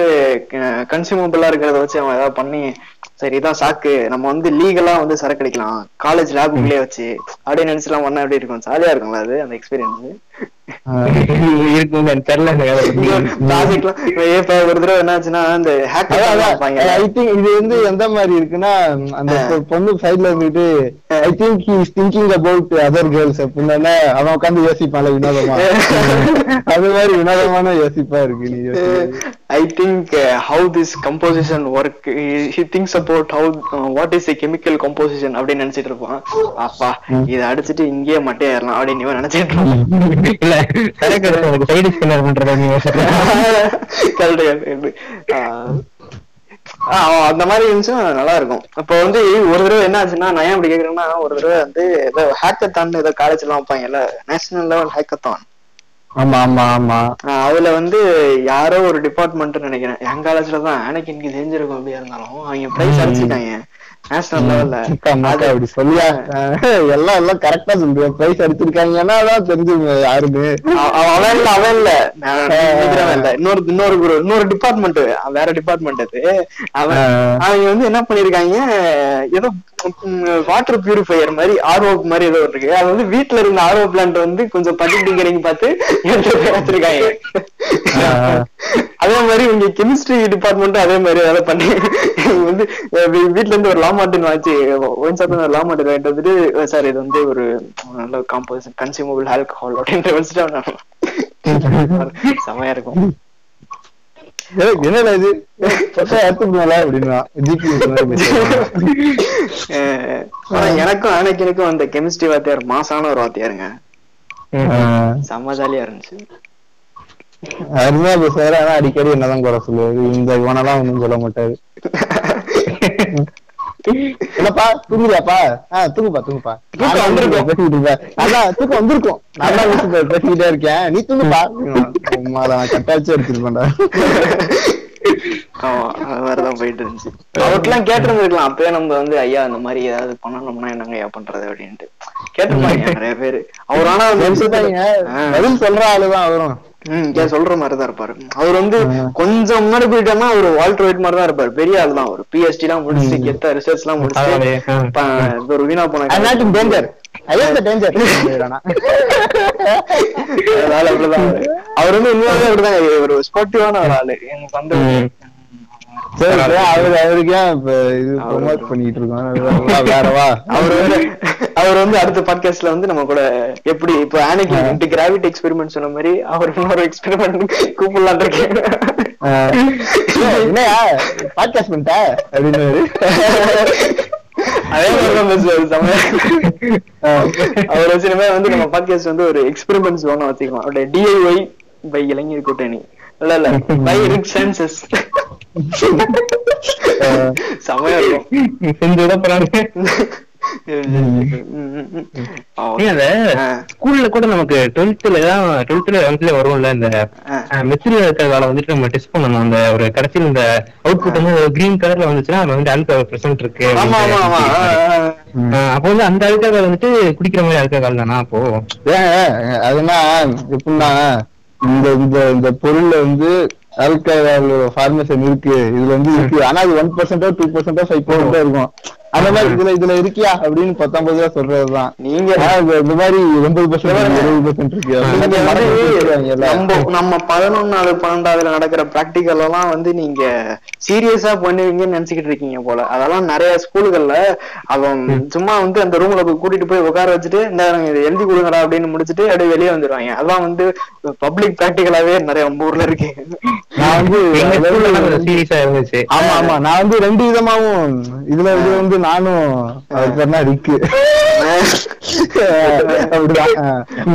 கன்சியூமபிளா இருக்கிறத வச்சு அவன் ஏதாவது பண்ணி சரி இதான் சாக்கு நம்ம வந்து லீகலா வந்து சரக்கு அடிக்கலாம் காலேஜ் லேபுக்குள்ளே வச்சு அப்படியே நினைச்சுலாம் பண்ணா எப்படி இருக்கும்? ஜாலியா இருக்கும்ல அது அந்த எக்ஸ்பீரியன்ஸ் தெரியல. ப்ராஜெக்ட்லாம் இப்ப ஒரு தடவை என்னாச்சுன்னா இந்த ஐ திங்க் இது வந்து எந்த மாதிரி இருக்குன்னா அந்த பொண்ணு சைடுல இருந்துட்டு I think he is thinking about other girls அப்படின்னா அவன் உட்காந்து யோசிப்பான்ல வினோதமா. அது மாதிரி வினோதமான யோசிப்பா இருக்கு நீ. I think how this composition work he thinks about how what is chemical composition அப்படின்னு நினைச்சிட்டு இருப்பான் அப்பா இதை அடிச்சிட்டு இங்கேயே மட்டே ஏறலாம் அப்படின்னு இவன் நினைச்சிட்டு இருப்பான். அந்த மாதிரி இருந்துச்சுன்னா நல்லா இருக்கும். அப்ப வந்து ஒரு தடவை என்ன ஆச்சுன்னா நான் ஏன் அப்படி கேக்குறேன்னா ஒரு தடவை வந்து ஏதோ ஹேக்கத்தான் ஏதோ காலேஜ் எல்லாம் வைப்பாங்கல்ல நேஷனல் லெவல் ஹேக்கத்தான் ஆமா ஆமா ஆமா. அதுல வந்து யாரோ ஒரு டிபார்ட்மெண்ட் நினைக்கிறேன். என் காலேஜ்ல தான் எனக்கு இன்னைக்கு தெரிஞ்சிருக்கும் அப்படியா இருந்தாலும். அவங்க பிரைஸ் அடிச்சுட்டாங்க. நேஷனல் லெவல்ல அக்கா, மக்கா அப்படி சொல்லியா? அஹ் எல்லாம் எல்லாம் கரெக்டா சொல்றேன் பிரைஸ் அடிச்சிருக்காங்கன்னா தான் தெரிஞ்சுங்க யாருன்னு. அவ- அவ- அவன் இல்ல அவன் இல்ல. இன்னொரு இன்னொரு group- இன்னொரு டிபார்ட்மெண்ட் வேற டிபார்ட்மெண்ட் அது. அவன். அவங்க வந்து என்ன பண்ணிருக்காங்க? ஏதோ வாட்டர் பியூரிஃபையர் மாதிரி ஆர்ஓ மாதிரி ஏதோ இருக்கு. அது வந்து வீட்டுல இருந்த ஆர்ஓ பிளான்ட் வந்து கொஞ்சம் பட்டி டிங்கரிங் பார்த்து எடுத்து வச்சிருக்காங்க. அதே மாதிரி இங்க கெமிஸ்ட்ரி டிபார்ட்மெண்ட் அதே மாதிரி வேலை பண்ணி வந்து அஹ் வீ- வீட்ல இருந்து ஒரு லாமாட்டின் வாச்சு ஒன் சாப்பிட்டு லாமாட்டின் வாங்கிட்டு வந்துட்டு சார் இது வந்து ஒரு நல்ல காம்போஸ் கன்சியூமபிள் ஆல்கஹால் அப்படின்ட்டு வச்சுட்டு செமையா இருக்கும். என்னடா இது? எனக்கும் அன்னைக்கு அந்த கெமிஸ்ட்ரி வாத்தியார் மாசான ஒரு வாத்தியாருங்க. செம்ம ஜாலியா இருந்துச்சு. அருமையா பேசுவாரு ஆனா அடிக்கடி என்னதான் குறை சொல்லுவாரு. இந்த இவனெல்லாம் ஒண்ணும் சொல்ல மாட்டாரு. என்னப்பா? தூங்குறியாப்பா? ஆஹ் தூங்குப்பா தூங்குப்பா. நான் தான் வந்திருக்கேன் பேசிக்கிட்டு இருப்பேன். அதான் தூக்கம் வந்திருக்கும். நான் தான் பேசி- பேசிக்கிட்டே இருக்கேன். நீ தூங்குப்பா. உம்மா, நான் கட்டாச்சு எடுத்துருப்பேன்டா. ஆமா அது மாதிரிதான் போயிட்டு இருந்துச்சு. அவர்கிட்டலாம் கேட்டிருந்திருக்கலாம். அப்பயே நம்ம வந்து ஐயா இந்த மாதிரி ஏதாவது பண்ணணும்னா என்னங்க ஐயா பண்றது அப்படின்ட்டு. கேட்டிருப்பாங்க நிறைய பேரு. அவர் ஆனா பதில் சொல்ற ஆளுதான் அவரும். ம் சொல்ற மாதிரி தான் இருப்பாரு. அவர் வந்து கொஞ்சம் முன்னாடி போயிட்டோம்னா ஒரு வால்டர் ஒயிட் மாதிரி தான் இருப்பாரு. பெரிய ஆள் தான் ஒரு பிஎஸ்டி எல்லாம் முடிச்சு கெத்த ரிசர்ச் எல்லாம் முடிச்சு ஒரு வீணா போன I not in danger I am the danger அதனால அப்படிதான் அவரு. அவர் வந்து உண்மையாவே அப்படிதான். ஒரு ஸ்போர்ட்டிவான ஒரு ஆளு. எனக்கு வந்து. சரி அவரு அவருக்கு ஏன் இப்ப இது ப்ரொமோட் பண்ணிட்டு இருக்கோம் வா, வேறவா அவர் வந்து அவர் வந்து அடுத்த பாட்காஸ்ட்ல வந்து நம்ம கூட எப்படி இப்போ ஆனிக்கு கிராவிட்டி எக்ஸ்பெரிமெண்ட் சொன்ன மாதிரி அவர் இன்னொரு எக்ஸ்பெரிமெண்ட் கூப்பிடலாம் இருக்கேன் என்னையா பாட்காஸ்ட் பண்ணிட்ட அப்படின்னு அதே மாதிரி. அவர் வச்சு வந்து நம்ம பாட்காஸ்ட் வந்து ஒரு எக்ஸ்பெரிமெண்ட்ஸ் ஒண்ணு வச்சுக்கலாம் அவருடைய டிஐஒய் பை இளைஞர் கூட்டணி இல்ல இல்ல. பை ரிக் சான்சஸ் செமையா இருக்கும். செஞ்சு விட போறாங்க. ஸ்கூல்ல கூட நமக்கு டுவெல்த்ல தான் டுவெல்த்ல லெவன்த்ல வரும்ல இந்த. மெச்சூரியா இருக்கிறதால வந்துட்டு நம்ம டெஸ்ட் பண்ணணும். அந்த ஒரு கடைசியில் இந்த அவுட்புட் வந்து கிரீன் கலர்ல வந்துச்சுன்னா அது வந்து ஆல்கஹால் பிரசன்ட் இருக்கு அப்போ வந்து அந்த ஆல்கஹால் வந்துட்டு குடிக்கிற மாதிரி ஆல்கஹால் தானா அப்போ? அதுனா எப்படின்னா இந்த இந்த இந்த பொருள்ல வந்து ஆல்கஹால் ஃபார்மேஷன் இருக்கு இதுல வந்து இருக்கு. ஆனா அது ஒன் பர்சன்டோ டூ பர்சன்டோ ஃபைவ் பர்சன்டோ இருக்கும். அந்த மாதிரி இதுல இதுல இருக்கியா அப்படின்னு பத்தொன்பது ரூபா சொல்றதுதான். நீங்க இந்த மாதிரி எண்பது பர்சன்ட் எழுபது பர்சன்ட் இருக்கு. நம்ம நம்ம பதினொன்னாவது பன்னெண்டாவதுல நடக்கிற பிராக்டிகல் எல்லாம் வந்து நீங்க சீரியஸா பண்ணுவீங்கன்னு நினைச்சுக்கிட்டு இருக்கீங்க போல. அதெல்லாம் நிறைய ஸ்கூல்கள்ல அவன் சும்மா வந்து அந்த ரூம்ல போய் கூட்டிட்டு போய் உட்கார வச்சுட்டு இந்த எழுதி கொடுங்கடா அப்படின்னு முடிச்சுட்டு அப்படியே வெளியே வந்துருவாங்க. அதான் வந்து பப்ளிக் பிராக்டிகலாவே நிறைய நம்ம ஊர்ல இருக்கு. நான் வந்து சீரியஸா இருந்துச்சு. ஆமா ஆமா. நான் வந்து ரெண்டு விதமாவும் இதுல இது வந்து நானும் ரிக்கு அப்படிதான்.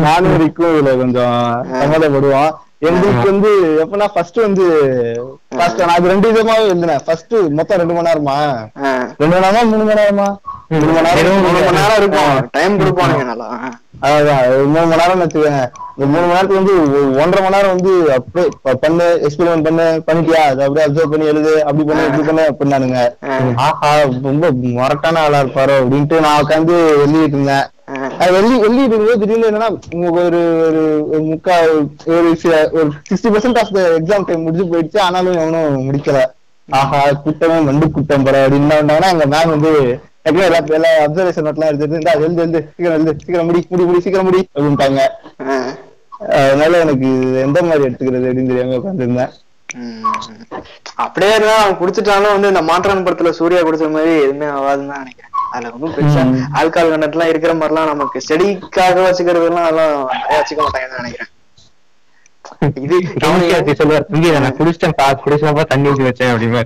நானும் ரிக்கும் இதுல கொஞ்சம் சம்மதப்படுவோம் எங்களுக்கு வந்து எப்பனா ஃபர்ஸ்ட் வந்து ஃபர்ஸ்ட் நான் அது ரெண்டு விதமாவே எழுதினேன். ஃபர்ஸ்ட் மொத்தம் ரெண்டு மணி நேரமா? ரெண்டு மணி நேரமா? மூணு மணி நேரமா? மூணு மணி நேரம் இருக்கும். டைம் கொடுப்பானுங்க நல்லா. அதான் ஒரு மூணு மணி நேரம் வச்சுக்கோங்க. இந்த மூணு மணி நேரத்துக்கு வந்து ஒன்றரை மணி நேரம் வந்து அப்படியே பண்ணு எக்ஸ்பெரிமெண்ட் பண்ணு பண்ணிட்டியா? அதை அப்படியே அப்சர்வ் பண்ணி எழுது அப்படி பண்ணு இப்படி பண்ணு அப்படின்னானுங்க. ஆஹா ரொம்ப மொரட்டான ஆளா இருப்பாரோ அப்படின்ட்டு நான் உட்காந்து எழுதிட்டு இருந்தேன். வெள்ளி வெளியிட்டு இருக்கும்போது திடீர்னு என்னன்னா ஒரு ஒரு முக்கா ஒரு சி- ஒரு sixty percent of the exam time முடிஞ்சு போயிடுச்சு. ஆனாலும் எவனும் முடிக்கல. ஆஹா கூட்டமே மண்டு கூட்டம் பரவ அப்படின்னு எங்க மேம் வந்து எப்படியும் எல்லா எல்லா அப்சர்வேஷன் நோட்லாம் எடுத்துட்டு இருந்தா எழுந்து எழுந்து சீக்கிரம் எழுந்து சீக்கிரம் முடி முடி முடி சீக்கிரம் முடி அப்படின்ட்டாங்க அதனால எனக்கு எந்த மாதிரி எடுத்துக்கிறது அப்படின்னு தெரியாம உட்காந்துருந்தேன். அப்படியே இருந்தா அவன் குடிச்சிட்டாலும் வந்து இந்த மாற்றான் படத்துல சூர்யா குடிச்ச மாதிரி எதுவுமே ஆகாதுன்னு தான் நினைக்கிறேன். அதுல ஒன்றும் பெருசா ஆல்கால் கண்டென்ட் எல்லாம் இருக்கிற மாதிரிலாம் நமக்கு ஸ்டடிக்காக வச்சுக்கிறது எல்லாம் அதெல்லாம் நிறைய வச்சுக்க மாட்டாங்கன்னு நினைக்கிறேன். இது கவனிக்காச்சு சொல்லுவார் இதை நான் குடிச்சிட்டேன் பா குடிச்சப்பா தண்ணி ஊத்தி வச்சேன் அப்படிமா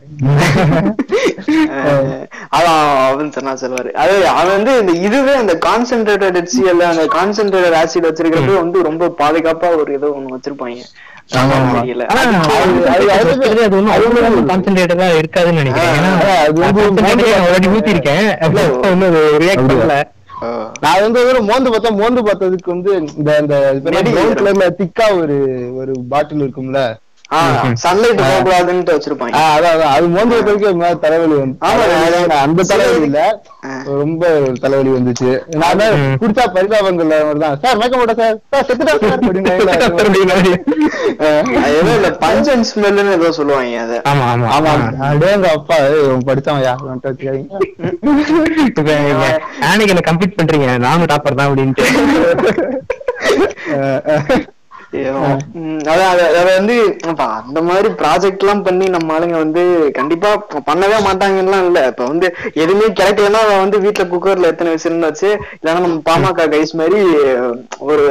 அஹ் அதான் அவன் சொன்னா சொல்லுவாரு. அது அவன் வந்து இந்த இதுவே அந்த கான்சென்ட்ரேட்டட் அந்த கான்சென்ட்ரேட்டட் ஆசிட் வச்சிருக்கிறது வந்து ரொம்ப பாதுகாப்பா ஒரு ஏதோ ஒண்ணு வச்சிருப்பாங்க. இருக்காதுன்னு நினைக்கிறேன். நான் வந்து ஒரு மோந்து பார்த்தா மோந்து பார்த்ததுக்கு வந்து இந்த இந்த திக்கா ஒரு ஒரு பாட்டில் இருக்கும்ல? ஆஹ் சன்லைட் வச்சிருப்பாங்க. ஆ, அதான் அதான். அது மோந்து பார்த்ததுக்கு ஒரு மாதிரி தலைவலி வந்து அந்த தலைவலி இல்ல. ரொம்ப தலைவலி வந்துச்சு. நான். குடிச்சா பரிதாபங்கள் தான். சார் மயக்க மாட்டேன் சார்? சார் செத்துட்டா சார் அப்படின்னு அது ஏதோ இல்ல பஞ்சன் ஸ்மெல்லுன்னு ஏதோ சொல்லுவாங்க அத. ஆமா ஆமா. ஆமா ஆமா. அப்படியே எங்க அப்பா படிச்சவன் யா? வந்துட்டு வச்சுக்காதீங்க. இப்ப இங்க ஆனைக்கு என்ன கம்ப்ளீட் பண்றீங்க? நானும் டாப்பர் தான் அப்படின்ட்டு. அது- வந்து அந்த மாதிரி ப்ராஜெக்ட் எல்லாம் பண்ணி நம்ம ஆளுங்க வந்து கண்டிப்பா பண்ணவே மாட்டாங்கலாம் இல்ல. இப்ப வந்து எதுவுமே கிடைக்கலன்னா அவன் வந்து வீட்டுல குக்கர்ல எத்தனை விசில்னு வச்சு இல்லைன்னா நம்ம பாமக கைஸ் மாதிரி ஒரு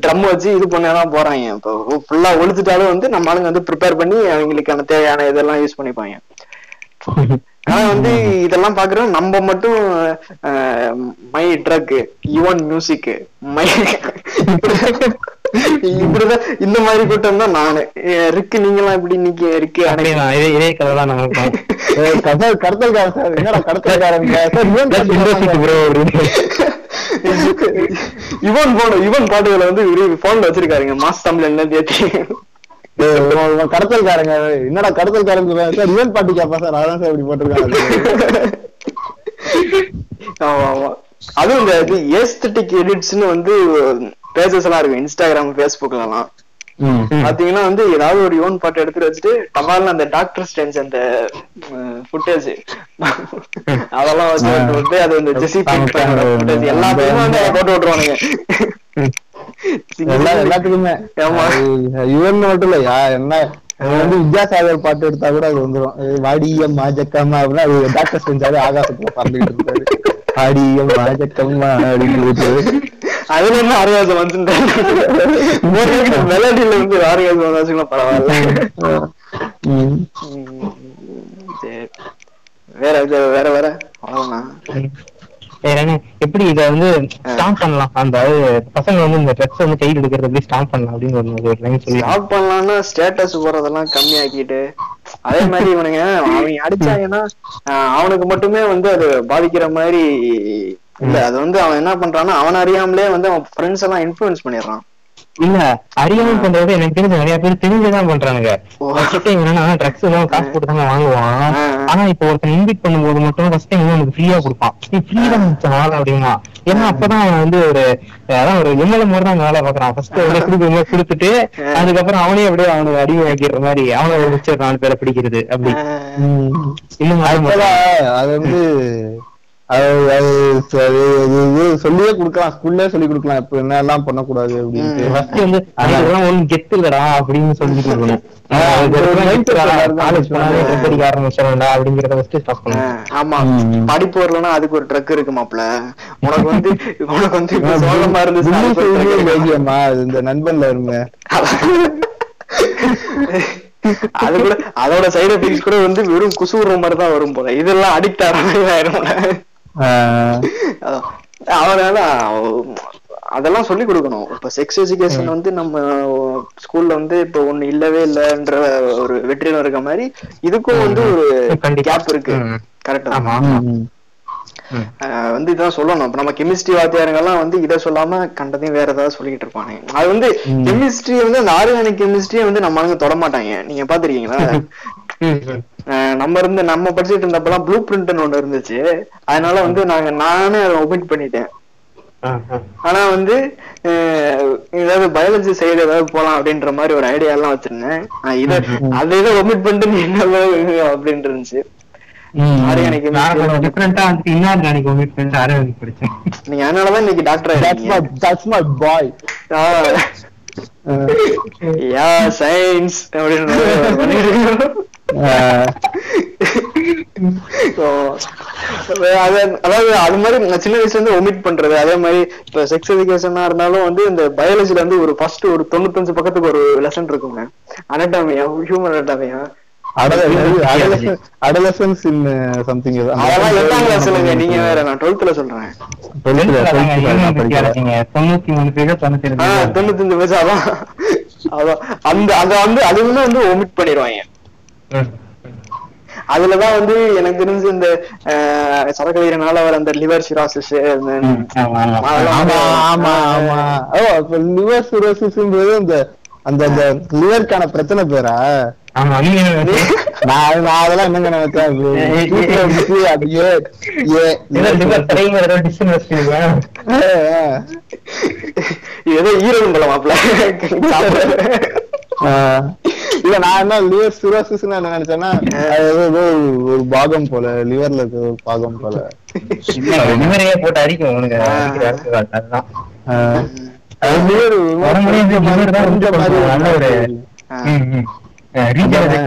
ட்ரம் வச்சு இது பண்ணதான் போறாங்க. இப்போ ஃபுல்லா ஒழிச்சிட்டாலும் வந்து நம்ம ஆளுங்க வந்து ப்ரிப்பேர் பண்ணி அவங்களுக்கான தேவையான இதெல்லாம் யூஸ் பண்ணிப்பாங்க. ஆனா வந்து இதெல்லாம் பாக்குறோம் நம்ம மட்டும் my drug Yuvan music my இப்படிதான் இந்த மாதிரி கூட்டம் தான் நானு. ரிக்கு நீங்களாம் இப்படி இன்னைக்கு ரிக்கு அடை அப்படியே? இதே கதை தான் நாங்களுக்கும் ஏய், கடத்தல் கடத்தல்காரன் சார். என்னடா கடத்தல்காரங்க? இவன் போன இவன் பாட்டுகளை வந்து போன்ல வச்சிருக்காருங்க. மாஸ் தமிழ் என்ன தேத்தி கடத்தல்காரங்க. என்னடா கடத்தல்காரங்க சார் இவன் பாட்டு கேப்பா சார். அதான் சார் இப்படி போட்டிருக்காங்க ஆமா ஆமா. அதுவும் இந்த இது ஏஸ்தட்டிக் எடிட்ஸ்னு வந்து பேஜஸ் எல்லாம் இருக்கு இன்ஸ்டாகிராம் ஃபேஸ்புக்ல எல்லாம். ம். பாத்தீங்கன்னா வந்து ஏதாவது ஒரு யோன் பாட்டு எடுத்து வச்சுட்டு டமால்னு அந்த டாக்டர் ஸ்டென்ஸ் அந்த ஃபுட்டேஜ் அதெல்லாம் வச்சு விட்டு அது இந்த ஜெசி ஃபுட்டேஜ். எல்லாத்தையுமே வந்து போட்டு விட்டுருவானுங்க. எல்லா எல்லாத்துக்குமே. அது இவன் மட்டும் இல்ல யா என்ன வந்து வித்யாசாகர் பாட்டு எடுத்தா கூட அது வந்துரும். ஏய், வாடியம் மாஜக்கம்மா அப்படின்னா அது டாக்டர் செஞ்சாரு ஆகாசத்துல பறந்துகிட்டு இருப்பாரு. வாடியம் மாஜக்கம்மா அப்படின்னு. அதுல என்ன ஆரியாசம் வந்துட்டேன் மெலடியில வந்து ஆரியாசம் வந்தாச்சுன்னா பரவாயில்ல வேற வேற வேற எப்படி இத வந்து ஸ்டாப் பண்ணலாம்? அந்த பசங்க வந்து இந்த ட்ரக்ஸ் வந்து கையில் எடுக்கிறது எப்படி ஸ்டாப் பண்ணலாம் அப்படின்னு ஒரு லைன் சொல்லி ஸ்டாப் பண்ணலாம்னா ஸ்டேட்டஸ் போறதெல்லாம் கம்மி ஆக்கிட்டு அதே மாதிரி இவனுங்க அவங்க அடிச்சாங்கன்னா அவனுக்கு மட்டுமே வந்து அது பாதிக்கிற மாதிரி இல்ல அது வந்து அவன் என்ன பண்றான்னா அவன் அறியாமலே வந்து அவன் ஃப்ரெண்ட்ஸ் எல்லாம் இன்ஃபுளுன்ஸ் பண்ணிடுறான். இல்ல அறியாம பண்றது எனக்கு தெரிஞ்ச நிறைய பேர் தெரிஞ்சுதான் பண்றானுங்க. ஓ. ஃபர்ஸ்ட் டைம் என்னன்னா ட்ரக்ஸ் எல்லாம் காசு போட்டு தாங்க வாங்குவான். ஆனா இப்போ ஒருத்தன் இன்வைட் பண்ணும்போது மட்டும் ஃபர்ஸ்ட் டைம் அவனுக்கு ஃப்ரீயா கொடுப்பான். நீ ஃப்ரீ தான் வாங்க அப்படின்னா. ஏன்னா அப்பதான் அவன் வந்து ஒரு அதான் ஒரு எம்எல்ஏ மாதிரி தான் வேலை பாக்குறான் ஃபர்ஸ்ட் வந்து கொடுக்கும்போது கொடுத்துட்டு அதுக்கப்புறம் அவனே அப்படியே அவனுக்கு அடிமை ஆக்கிடுற மாதிரி அவனை ஒரு மிச்சர் நாலு பேரை பிடிக்கிறது அப்படி. அது வந்து சொல்லியே கொடுக்கலாம். ஸ்கூல்லே சொல்லி கொடுக்கலாம். இப்ப என்ன எல்லாம் பண்ணக்கூடாது வந்து அதெல்லாம் ஒண்ணு கெத்து இல்லடா அப்படின்னு சொல்லிட்டு இருக்கணும் ஆ, அந்த ஒரு mindset எல்லாரும் காலேஜ் போனாலே வச்சுக்கணும். ட்ரெஸ் அடிக்க ஆரம்பிச்சிடா அப்படிங்கறத ஃபர்ஸ்ட் ஸ்டாப் பண்ணணும். ஆஹ் ஆமா. ம். படிப்பு வரலன்னா அதுக்கு ஒரு ட்ரக் இருக்கு மாப்ள உனக்கு வந்து உனக்கு வந்து சோகமா அது இந்த நண்பன்ல இருங்க அது கூட அதோட சைடு எஃபெக்ட்ஸ் கூட வந்து வெறும் குசூற மாதிரி தான் வரும் போல. இதெல்லாம் அடிக்ட் ஆகிற மாதிரி ஆயிரும் போல. ஆஹ் அதான். அதனால அவ- அதெல்லாம் சொல்லி கொடுக்கணும் இப்ப செக்ஸ் எஜுகேஷன் வந்து நம்ம ஸ்கூல்ல வந்து இப்ப ஒண்ணு இல்லவே இல்லைன்ற ஒரு வெற்றிடம் இருக்க மாதிரி இதுக்கும் வந்து ஒரு. கேப் இருக்கு. கரெக்டா வந்து இதான் சொல்லணும். இப்ப நம்ம கெமிஸ்ட்ரி வாத்தியாருங்கெல்லாம் வந்து இதை சொல்லாம கண்டதையும் வேற ஏதாவது சொல்லிட்டு இருப்பானுங்க அது வந்து. கெமிஸ்ட்ரி வந்து அந்த ஆர்கானிக் கெமிஸ்ட்ரியை வந்து நம்ம ஆளுங்க தொட மாட்டாங்க. நீங்க பாத்திருக்கீங்களா நம்ம இருந்து நம்ம படிச்சுட்டு இருந்தப்பெல்லாம் ப்ளூ பிரிண்ட்னு ஒண்ணு இருந்துச்சு. அதனால வந்து நாங்க நானே அதை ஒமிட் பண்ணிட்டேன். ஆனா வந்து ஏதாவது பயாலஜி சைடு ஏதாவது போலாம் அப்படின்ற மாதிரி ஒரு ஐடியா எல்லாம் வச்சிருந்தேன். இத அதை இதை ஒமிட் பண்ணிட்டு நீ என்ன அப்படின்னு இருந்துச்சு. ஆர்கானிக் படிச்சேன். நீங்க அதனாலதான் இன்னைக்கு doctor That's my that's my boy. Ah yeah science அப்படின்னு அதாவது அது மாதிரி சின்ன வயசுல இருந்து ஒமிட் பண்றது. அதே மாதிரி இப்ப செக்ஸ் எஜுகேஷனா இருந்தாலும் வந்து இந்த பயாலஜில வந்து ஒரு ஃபர்ஸ்ட் ஒரு தொண்ணூத்தஞ்சு பக்கத்துக்கு ஒரு லெசன் இருக்குங்க. அனட்டாமியா ஹியூமன் அனட்டாமியா adolescence in, uh. அதெல்லாம் எட்டாம் கிளாஸ்லங்க நீங்க வேற நான் டுவெல்த்ல சொல்றேன் Twelfth ல, அதாங்க, twelfth ல human நான் படிக்கிறேன். physiology ங்க. தொண்ணூத்தி மூணு பேர் தொண்ணூத்தி ரெண்டு ஆஹ் பேர். தொண்ணூத்தஞ்சு வயசு அதான் அதான் அந்த அத வந்து அதுவுமே வந்து ஒமிட் பண்ணிடுவாங்க. அதுலதான் வந்து எனக்கு தெரிஞ்சு இந்த சரக்கு வீரனால வர அந்த லிவர் சிராசிஸ் ஆமா, ஆமா. ஆமா லிவர் சிரோசிஸ்ன்றது இந்த அந்த அந்த லிவருக்கான பிரச்சனை பேரா? நான் நான் அதெல்லாம் என்னங்க ஏதோ மாப்பிள்ள. ஆஹ் இல்ல நான் என்ன லிவர் சிரோசிஸ் என்ன நினைச்சேன்னா ஏதோ ஒரு- பாகம் போல லிவர்ல இருக்க ஒரு பாகம் போல. போட்டு அடிக்கும் வந்து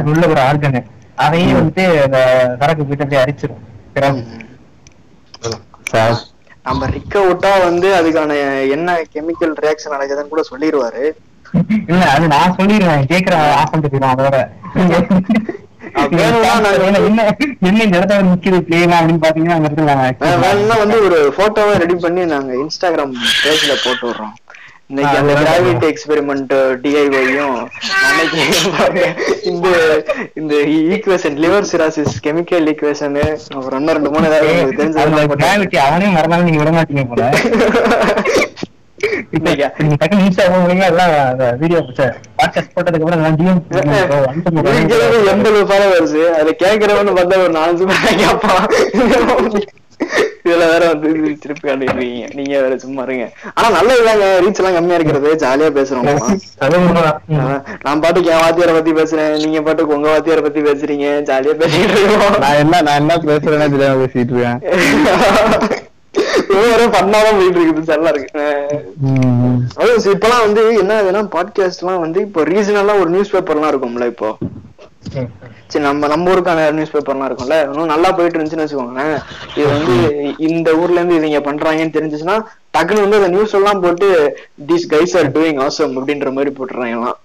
உள்ள ஒரு ஆர்கன் அதையும் வந்துட்டு அந்த சரக்கு போயிட்டு அப்படியே அரிச்சிடும் நம்ம ரிக்க விட்டா வந்து அதுக்கான என்ன கெமிக்கல் ரியாக்ஷன் நடக்குதுன்னு கூட சொல்லிடுவாரு இல்ல அது நான் சொல்லிடுவேன் ஆஃப் பண்ணிட்டு போயிடும் அதோட? என்ன என்ன இந்த இடத்துல நிக்குது? பிளேனா அப்படின்னு பாத்தீங்கன்னா அந்த இடத்துல வந்து ஒரு போட்டோவை ரெடி பண்ணி நாங்க இன்ஸ்டாகிராம் பேஜ்ல போட்டு விடுறோம். இன்னைக்கு அந்த கிராவிட்டி எக்ஸ்பெரிமெண்ட் டிஐவையும் அன்னைக்கு இந்த இந்த equation liver cirrhosis chemical equation அப்புறம் இன்னும் ரெண்டு மூணு ஏதாவது உங்களுக்கு அந்த தெரிஞ்சது கிராவிட்டி அவனே மறந்தாலும் நீங்க விட மாட்டீங்க போல. எண்பது ஃபாலோவர்ஸ் அதுல கேக்குறவன்னு பார்த்தா ஒரு நாலஞ்சு பேர் கேட்பான். இதுல வேற வந்து திருப்பி காட்டிடுவீங்க நீங்க வேற சும்மா இருங்க. ஆனா நல்லதுதாங்க ரீச் எல்லாம் கம்மியா இருக்கிறது. ஜாலியா பேசுறோம் நான் பாட்டுக்கு என் வாத்தியாரை பத்தி பேசுறேன். நீங்க பாட்டுக்கு உங்க வாத்தியாரை பத்தி பேசுறீங்க. ஜாலியா பேசிக்கிட்டு இருக்கோம். நான் என்ன நான் என்ன பேசுறேன்னு தெரியாம பேசிட்டு இருக்கேன். ஒவ்வொரு பண்ணாதான் போயிட்டு இருக்குது. நல்லா இருக்கு. அதுவும் இப்பெல்லாம் வந்து என்ன ஆகுதுன்னா பாட்காஸ்ட் எல்லாம் வந்து இப்போ ரீசனலா ஒரு நியூஸ் பேப்பர்லாம் இருக்கும்ல இப்போ. சரி நம்ம நம்ம ஊருக்கான நியூஸ் பேப்பர்லாம் இருக்கும்ல. இன்னும் நல்லா போயிட்டு இருந்துச்சுன்னு வச்சுக்கோங்களேன். இது வந்து இந்த ஊர்ல இருந்து இவங்க பண்றாங்கன்னு தெரிஞ்சுச்சுன்னா டக்குன்னு வந்து அந்த நியூஸ் எல்லாம் போட்டு this guys are doing awesome அப்படின்ற மாதிரி போட்டுறாங்க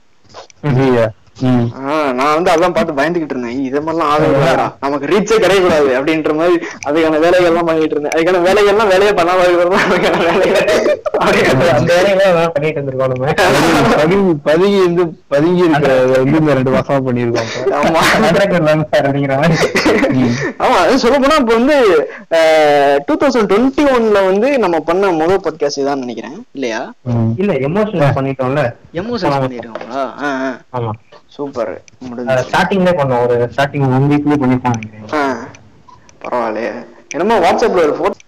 எல்லாம் நான் வந்து அதான் பார்த்து பயந்துகிட்டு இருந்தேன். இது மாதிரிலாம் ஆகக்கூடாதுடா நமக்கு ரீச்சே கிடையக்கூடாது அப்படின்ற மாதிரி அதுக்கான வேலைகள்லாம் பண்ணிட்டு இருந்தேன். அதுக்கான வேலையே பண்ணாம வேலைகள் வேலைகளை எல்லாம் பண்ணிட்டு இருந்திருக்கோம் நம்ம. பதுங்கி இருந்து பதுங்கி இருக்கிறத வந்து இந்த ரெண்டு மாசமா பண்ணிருக்கோம். ஆமா. மதுரைக்கு வரலான்னு சார் அப்படிங்கிற மாதிரி ஆமா அது சொல்ல போனா இப்ப வந்து டூ தௌசண்ட் டுவெண்ட்டி ஒன்ல வந்து நம்ம பண்ண முதல் பாட்காஸ்ட் தான் நினைக்கிறேன். இல்லையா. இல்ல எமோஷனல் பண்ணிட்டோம்ல. எமோஷன்ஸ் பண்ணிருக்கோங்களா ஆமா. சூப்பர் முடிஞ்சு ஸ்டார்டிங்ல பண்ணோம். ஒரு ஸ்டார்டிங் ஒன் வீக்லயே நினைக்கிறேன். ஆ, பரவாயில்லையே. என்னமோ வாட்ஸ்அப்ல ஒரு போட்டோ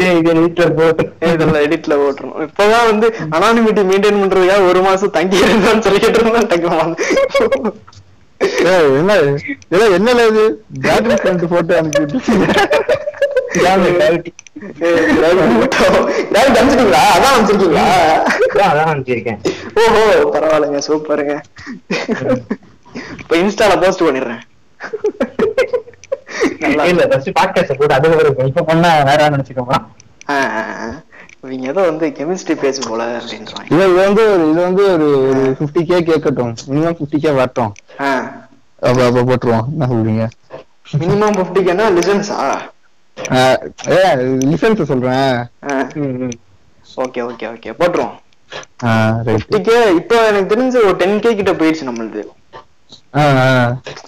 ஏய், இது வீட்டுல போட்டு இதெல்லாம் எடிட்ல ஓட்டுறோம் இப்பதான் வந்து அனானிமிட்டி மெயின்டைன் பண்றதுக்காக ஒரு மாசம் தங்கி இருந்தான்னு சொல்லிட்டு இருந்தேன் டக்குனு ஏய், என்ன? என்னல இது? பேட்டரி போட்டு அனுப்பிட்டு அனுப்பிச்சிட்டீங்களா? அதான் அனுப்பிச்சிருக்கீங்களா? அதான் அனுப்பிச்சிருக்கேன். ஓஹோ பரவாயில்லைங்க சூப்பருங்க. இப்ப இன்ஸ்டால போஸ்ட் பண்ணிடுறேன். நல்லா இல்ல ஃபர்ஸ்ட் பாட்காஸ்ட் போட்டு அது ஒரு இப்ப பண்ணா வேற ஆ. இவங்க ஏதோ வந்து கெமிஸ்ட்ரி பேச போல அப்படின்றாங்க. இது இது வந்து ஒரு இது வந்து ஒரு பிப்டி கே கேட்கட்டும். மினிமம் பிப்டி கே வரட்டும். அப்ப அப்ப போட்டுருவோம். என்ன சொல்றீங்க? மினிமம் பிப்டிக்குன்னா லிசன்ஸா ஆஹ் ஏ லிசன்ஸ் சொல்றேன். Okay okay okay. போட்டுருவோம். இப்போ எனக்கு தெரிஞ்சு ஒரு டென் கே கிட்ட போயிடுச்சு நம்மளுது.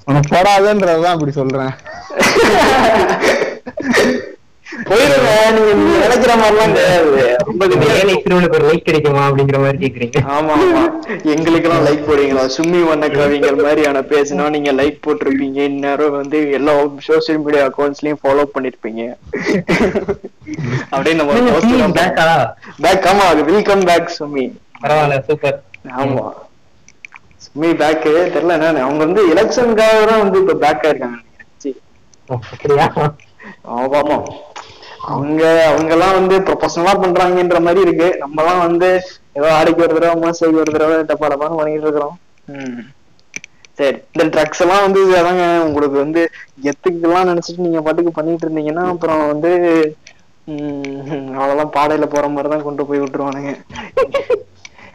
உனக்கு போடாதன்றதுதான் அப்படி சொல்றேன். போயிருங்க நீங்க நீங்க நினைக்கிற மாதிரிலாம் கிடையாது. ரொம்ப ஒரு லைக் கிடைக்குமா அப்படிங்கிற மாதிரி கேக்குறீங்க. ஆமா ஆமா. எங்களுக்கு எல்லாம் லைக் போடுவீங்களா சும்மி வண்ண கவிஞர் மாதிரியான பேஜ்னா நீங்க லைக் போட்டிருப்பீங்க. இந்நேரம் வந்து எல்லா சோசியல் மீடியா அக்கௌண்ட்ஸ்லயும் ஃபாலோ பண்ணிருப்பீங்க. அப்படியே நம்ம பேக் ஆமா அது வெல்கம் பேக் சுமி பரவாயில்ல சூப்பர் ஆமா. சுமி பேக் தெரியல என்ன அவங்க வந்து எலெக்ஷனுக்காக தான் வந்து இப்ப பேக்கா இருக்காங்க. அப்படியா? ஆமா பாப்போம் அவங்க அவங்க எல்லாம் வந்து ப்ரொஃபஷனலா பண்றாங்கன்ற மாதிரி இருக்கு. நம்ம எல்லாம் வந்து ஏதோ ஆடிக்கு ஒரு தடவை மாசத்துக்கு ஒரு தடவை டப்பா டப்பான்னு பண்ணிட்டு இருக்கிறோம். சரி. இந்த ட்ரக்ஸ் எல்லாம் வந்து அதாங்க உங்களுக்கு வந்து எத்துக்கெல்லாம் நினைச்சிட்டு நீங்க பாட்டுக்கு பண்ணிட்டு இருந்தீங்கன்னா அப்புறம் வந்து ம், அவ்வளவுதான் பாடையில போற மாதிரி தான் கொண்டு போய் விட்டுருவானுங்க.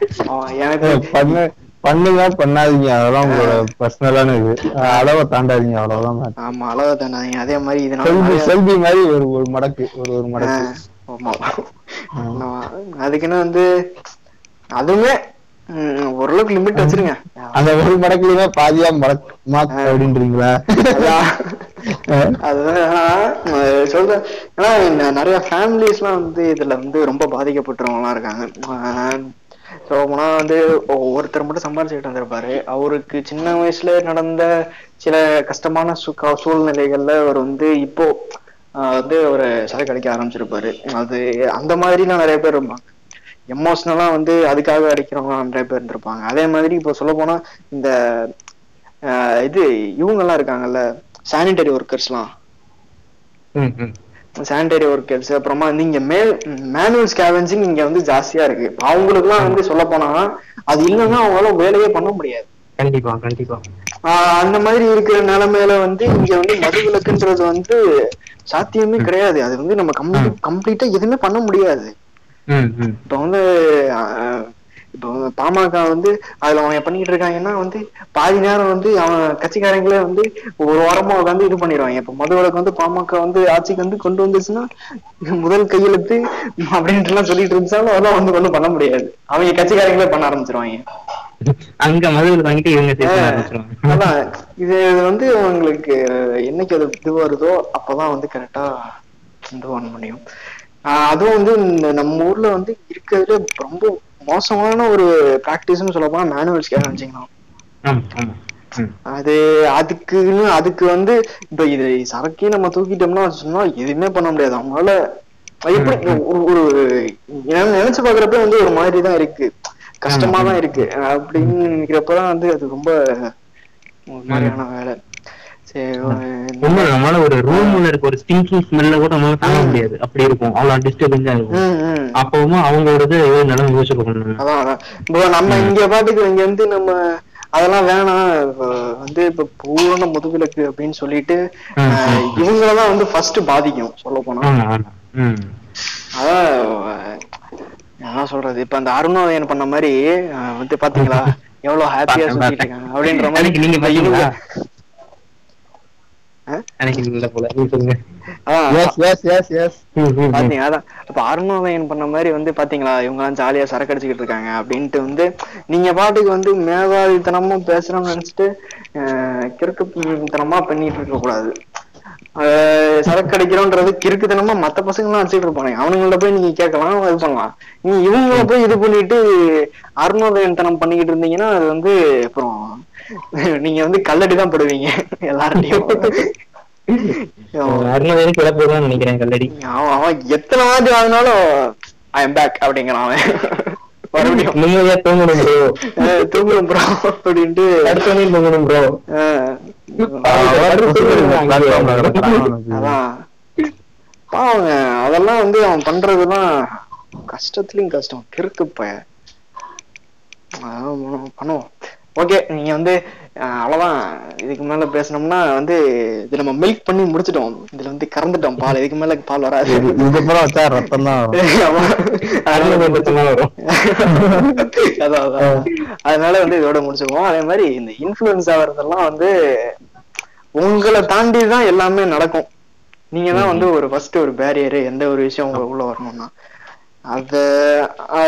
எனக்கு பண்ணு. பண்ணுங்க பண்ணாதீங்க. அதெல்லாம் உங்களோட பர்சனலான இது. அளவை தாண்டாதீங்க அவ்வளவுதான் ஆமா அளவு தானே அதே மாதிரி இதனால செல்பி மாதிரி ஒரு ஒரு மடக்கு ஒரு ஒரு மடக்கு. ஆமா. அதுக்குன்னு வந்து அதுவுமே ஓரளவுக்கு லிமிட் வச்சிருங்க. அந்த ஒரு மடக்குலயுமே பாதியா மடக் மாக் அப்படின்றீங்களா. அதுதான் சொல்றேன். ஏன்னா நிறைய ஃபேமிலிஸ் எல்லாம் வந்து இதுல வந்து ரொம்ப பாதிக்கப்பட்டவங்க எல்லாம் இருக்காங்க ஸோ போனா வந்து ஒ- ஒருத்தர் மட்டும் சம்பாதிச்சுட்டு வந்திருப்பாரு. அவருக்கு சின்ன வயசுல நடந்த சில கஷ்டமான சூ- சூழ்நிலைகள்ல அவர் வந்து இப்போ வந்து ஒரு சரக்கு அடிக்க ஆரம்பிச்சிருப்பாரு. அது அந்த மாதிரிலாம் நிறைய பேர் இருப்பாங்க. எமோஷனலா வந்து அதுக்காக அடிக்கிறவங்க நிறைய பேர் இருந்திருப்பாங்க. அதே மாதிரி இப்போ சொல்ல போனா இந்த ஆஹ் இது இவங்க எல்லாம் இருக்காங்கல்ல சானிடரி ஒர்க்கர்ஸ்லாம் எல்லாம் சானிடரி ஒர்க்கர்ஸ் அப்புறமா நீங்க மேல் மேனுவல் ஸ்கேவெஞ்சிங் இங்க வந்து ஜாஸ்தியா இருக்கு. அவங்களுக்குலாம் வந்து சொல்ல போனா அது இல்லைன்னா அவங்களால வேலையே பண்ண முடியாது. கண்டிப்பா கண்டிப்பா. அந்த மாதிரி இருக்கிற நிலைமையில வந்து இங்க வந்து மதுவிலக்குன்றது வந்து சாத்தியமே கிடையாது. அது வந்து நம்ம கம்ப்ளீட் கம்ப்ளீட்டா எதுவுமே பண்ண முடியாது. இப்போ வந்து இப்போ பாமக வந்து அதுல அவங்க பண்ணிட்டு இருக்காங்கன்னா வந்து பாதி நேரம் வந்து அவன் கட்சிக்காரங்களே வந்து ஒரு வாரமா உட்காந்து இது பண்ணிடுவாங்க. இப்ப மதுவிலக்கு வந்து பாமக வந்து ஆட்சிக்கு வந்து கொண்டு வந்துச்சுன்னா முதல் கையெழுத்து அப்படின்ட்டு எல்லாம் சொல்லிட்டு இருந்துச்சாலும் அதெல்லாம் வந்து ஒண்ணும் பண்ண முடியாது. அவங்க கட்சிக்காரங்களே பண்ண ஆரம்பிச்சிருவாங்க. அங்க மதுவில் வாங்கிட்டு இவங்க அதான் இது வந்து உங்களுக்கு என்னைக்கு அது இது வருதோ அப்பதான் வந்து கரெக்டா இது பண்ண முடியும் அதுவும் வந்து இந்த நம்ம ஊர்ல வந்து இருக்கிறதுல ரொம்ப மோசமான ஒரு பிராக்டிஸ்னு சொல்ல போனா மேனுவல் ஸ்கேவெஞ்சிங் தான் ஆமா ஆமா. ம். அது அதுக்குன்னு அதுக்கு வந்து இப்ப இது சரக்கையும் நம்ம தூக்கிட்டோம்னா சொன்னா எதுவுமே பண்ண முடியாது. அவங்களால எப்படி ஒரு ஒரு நினை- நினைச்சு பாக்குறப்ப வந்து ஒரு மாதிரி தான் இருக்கு கஷ்டமா தான் இருக்கு. அப்படின்னு நினைக்கிறப்பதான் வந்து அது ரொம்ப ஒரு மாதிரியான வேலை. உண்மை நம்மளால ஒரு ரூம்ல இருக்க ஒரு ஸ்டிங்கிங் ஸ்மெல்ல கூட நம்மளால தாங்க முடியாது. அப்படி இருக்கும். அவ்வளவு டிஸ்டர்பன்ஸா இருக்கும். அப்பவும் அவங்களோடது ஏதோ நிலம் யோசிச்சு அதான் நம்ம இங்க பாட்டுக்கு இங்க வந்து நம்ம அதெல்லாம் வேணாம். வந்து இப்ப பூரண முதுவிலக்கு அப்படின்னு சொல்லிட்டு இவங்களதான் வந்து ஃபர்ஸ்ட் பாதிக்கும் சொல்ல போனா அதான் என்ன சொல்றது? இப்ப அந்த அருணோதயன் பண்ண மாதிரி வந்து பாத்தீங்களா? எவ்வளவு ஹாப்பியா பார்த்தேன். இருக்காங்க அப்படின்ற மாதிரி பண்ண மாதிரி வந்து பாத்தீங்களா இவங்க எல்லாம் ஜாலியா சரக்கு அடிச்சுக்கிட்டு இருக்காங்க அப்படின்ட்டு வந்து நீங்க பாட்டுக்கு வந்து மேதாவித்தனமா பேசுறோம்னு நினைச்சிட்டு அஹ், கிறுக்குத்தனமா பண்ணிட்டு இருக்க கூடாது. சரக்கு அடிக்கிறோன்றது கிறுக்குத்தனமா மத்த பசங்க எல்லாம் அடிச்சிட்டு இருப்பாங்க அவனுங்கள போய் நீங்க கேட்கலாம் இது பண்ணலாம். நீ இவங்கள போய் இது பண்ணிட்டு அருணோதயத்தனம் பண்ணிக்கிட்டு இருந்தீங்கன்னா அது வந்து அப்புறம் நீங்க வந்து கல்லடி தான் படுவீங்க. கிளப்புதான் நினைக்கிறேன் கல்லடி. அவன் அவன் எத்தனை வாட்டி வாங்கினாலும் ஐ எம் பேக் அப்படிங்கிறான் அவன். மறுபடியும் தூங்கணும் ப்ரோ தூங்கணும் ப்ரோ அப்படின்ட்டு அடுத்த தூங்கணும் ப்ரோ பாவங்க அதெல்லாம் வந்து அவன் பண்றதெல்லாம் கஷ்டத்துலயும் கஷ்டம். கிறுக்கு பய பண்ணுவோம் ஓகே நீங்க வந்து அவ்வளவுதான். இதுக்கு மேல பேசணும்னா வந்து இது நம்ம மில்க் பண்ணி முடிச்சிட்டோம். இதுல வந்து கறந்துட்டோம் பால். இதுக்கு மேல பால் வராது. வச்சா ரத்தம் தான் வரும். அதான், அதான். அதனால வந்து இதோட முடிச்சுக்குவோம். அதே மாதிரி இந்த இன்ஃபுளுன்ஸ் ஆகுறதெல்லாம் வந்து உங்களை தாண்டி தான் எல்லாமே நடக்கும். நீங்க தான் வந்து ஒரு ஃபர்ஸ்ட் ஒரு பேரியர் எந்த ஒரு விஷயம் உங்க உள்ள வரணும்னா. அத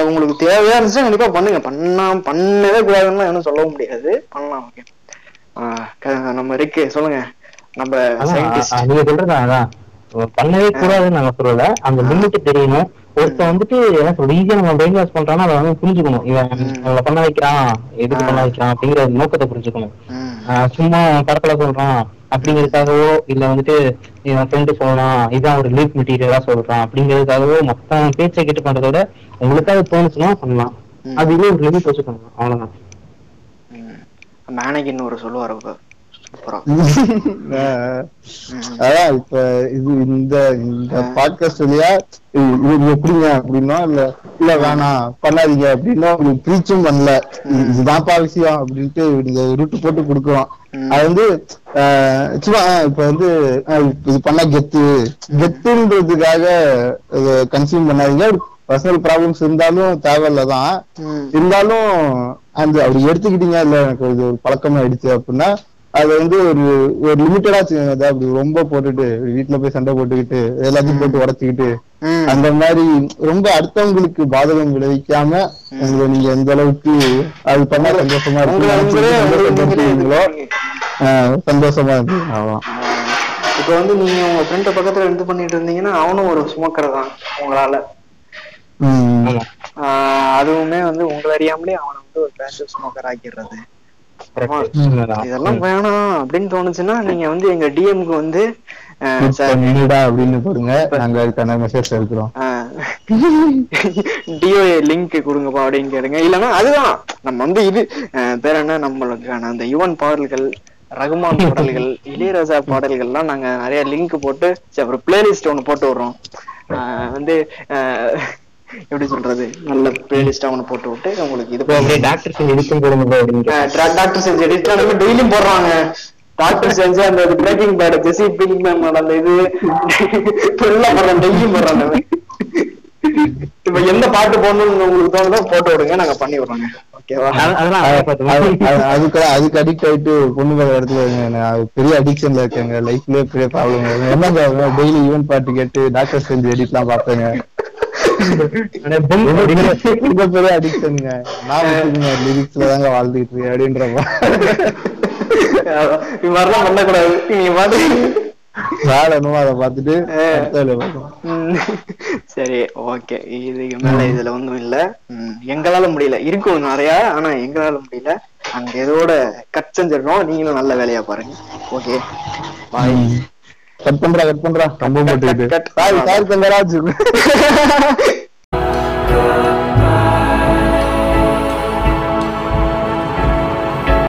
உங்களுக்கு தேவையா இருந்துச்சுன்னா கண்டிப்பா பண்ணுங்க. பண்ணா பண்ணவே கூடாதுன்னு எதுவும் சொல்லவும் முடியாது. பண்ணலாம் ஓகே நம்ம இருக்கு. சொல்லுங்க. நம்ம நீங்க சொல்றது அதான் பண்ணவே கூடாதுன்னு நாங்க சொல்லல. அந்த லிமிட் தெரியணும். ஒருத்தன் வந்துட்டு என்ன சொல்றது ஈஸியா நம்ம பிரெயின் வாஷ் பண்றான்னா அதை வந்து புரிஞ்சுக்கணும். இவன் நம்மள பண்ண வைக்கிறான். எதுக்கு பண்ண வைக்கிறான் அப்படிங்கிற நோக்கத்தை புரிஞ்சுக்கணும். சும்மா கடத்தல சொல்றான் அப்படிங்கறதுக்காகவோ இல்ல வந்துட்டு என் ஃப்ரெண்டு சொல்லலாம் இதான் ஒரு லீப் மெட்டீரியலா சொல்றான் அப்படிங்கறதுக்காகவோ மொத்த பேச்சை கேட்டு பண்றதோட உங்களுக்காக தோணுச்சுன்னா பண்ணலாம் ம். அது இல்ல ஒரு லிமிட் வச்சுக்கணும் அவ்வளவுதான். மேனகின்னு ஒரு சொல்லுவார் அதான் இப்ப இது இந்த இந்த பாட்காஸ்ட் வழியா இது எப்படிங்க அப்படின்னா இல்ல இல்ல வேணாம் பண்ணாதீங்க அப்படின்னா உங்களுக்கு ப்ரீச்சும் பண்ணல. இது- இதுதான்ப்பா விஷயம் அப்படின்ட்டு நீங்க ரூட்டு போட்டு கொடுக்குறோம் ம். அது வந்து சும்மா இப்ப வந்து இது பண்ணா கெத்து. கெத்துன்றதுக்காக கன்சியூம் பண்ணாதீங்க. பர்சனல் ப்ராப்ளம்ஸ் இருந்தாலும் தேவையில்லதான். இருந்தாலும் அந்த அப்படி எடுத்துக்கிட்டீங்க இல்ல எனக்கு இது ஒரு பழக்கமா ஆயிடுச்சு அப்படின்னா அது வந்து ஒரு ஒரு லிமிட்டடா அதை அப்படி ரொம்ப போட்டுட்டு வீட்டுல போய் சண்டை போட்டுக்கிட்டு எல்லாத்தையும் போட்டு உடச்சுக்கிட்டு. அந்த மாதிரி ரொம்ப அடுத்தவங்களுக்கு பாதகம் விளைவிக்காம உங்களை நீங்க எந்த அளவுக்கு அது பண்ணா சந்தோஷமா இருக்கீங்களோ சந்தோஷமா இருக்கு இப்ப வந்து நீங்க உங்க ஃப்ரெண்ட பக்கத்துல இது பண்ணிட்டு இருந்தீங்கன்னா அவனும் ஒரு சுமக்கர் தான் உங்களால அதுவுமே வந்து உங்களை அறியாமலே அவனை வந்து ஒரு பேசிவ் ஸ்மோக்கர் ஆக்கிடுறது. இதெல்லாம் வேணாம் அப்படின்னு தோணுச்சுன்னா நீங்க வந்து எங்க டிஎம்க்கு வந்து அப்படின்னு போடுங்க நாங்க அதுக்கான மெசேஜ் இருக்கிறோம் டிஓஏ லிங்க் கொடுங்கப்பா அப்படின்னு கேளுங்க. இல்லைன்னா அதுதான். நம்ம வந்து இது அஹ், பேர் என்ன நம்மளுக்கான அந்த யுவன் பாடல்கள் ரகுமான் பாடல்கள் இளையராஜா பாடல்கள்லாம் நாங்க நிறைய லிங்க் போட்டு சரி, அப்புறம் பிளேலிஸ்ட் ஒண்ணு போட்டு விடுறோம். ஆஹ் வந்து ஆஹ் எப்படி சொல்றது? நல்ல பிளேலிஸ்டா ஒண்ணு போட்டு விட்டு உங்களுக்கு இது அப்படியே டாக்டர் செஞ்சு இதுக்கும் போடுங்க டாக்டர் செஞ்சு எடிட் டெய்லியும் போடுறாங்க. டாக்டர் செஞ்சு அந்த பிரேக்கிங் பேட் ஜெசி பிங்க்மேன் அந்த இது. ஃபுல்லா போடுறாங்க டெய்லியும் போடுறாங்க. இப்ப எந்த பாட்டு போடணும்னு உங்களுக்கு தோணுதோ போட்டு விடுங்க நாங்க பண்ணி விடுறோங்க. அதுக்கு அதுக்கு அடிக்ட் ஆயிட்டு பொண்ணு பார்க்குற இடத்துல பெரிய அடிக்ஷன்ல இருக்கேங்க. லைஃப்லயே பெரிய ப்ராப்ளம் என்னங்க டெய்லி ஈவென்ட் பாட்டு கேட்டு டாக்டர் செஞ்சு எடிட்லாம் பார்ப்பேங்க. ஆனா boom அப்படின்னு ரொம்ப பெரிய அடிக்ஷனுங்க நான் லிரிக்ஸ்ல தாங்க வாழ்ந்துட்டு இருக்கேன் அப்படின்ற மாதிரிலாம் பண்ணக்கூடாது. நீங்க பாட்டு வேலை என்னமோ அதை பார்த்துட்டு. சரி ஓகே. இதுக்கு மேல இதுல ஒண்ணும் இல்ல. எங்களால முடியல. இருக்கும் நிறைய ஆனா எங்களால முடியல. அங்க இதோட கட் செஞ்சிடறோம் நீங்களும் நல்ல வேலையா பாருங்க. ஓகே. பாய் கட் பண்றா கட் பண்றா ரொம்ப cut. Sorry sorry Thangaraj